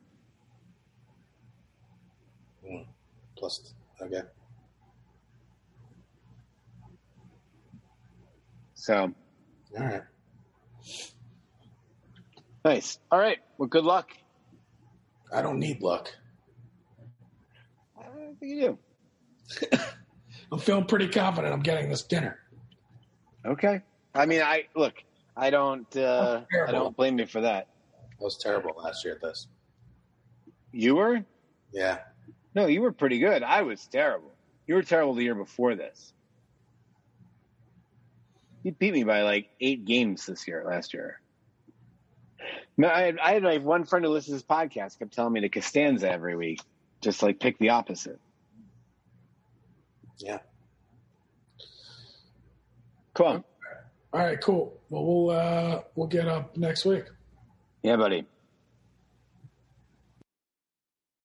plus okay. So All right. nice. All right. Well, good luck. I don't need luck. I think you do. I'm feeling pretty confident I'm getting this dinner. Okay. I mean, I look. I don't. Uh, I don't blame you for that. I was terrible last year at this. You were? Yeah, No, you were pretty good. I was terrible. You were terrible the year before this. You beat me by like eight games this year. Last year. No, I had, I had like one friend who listens to this podcast kept telling me to Costanza every week, just like pick the opposite. yeah. Cool. All right, cool. Well, we'll uh, we'll get up next week. Yeah, buddy.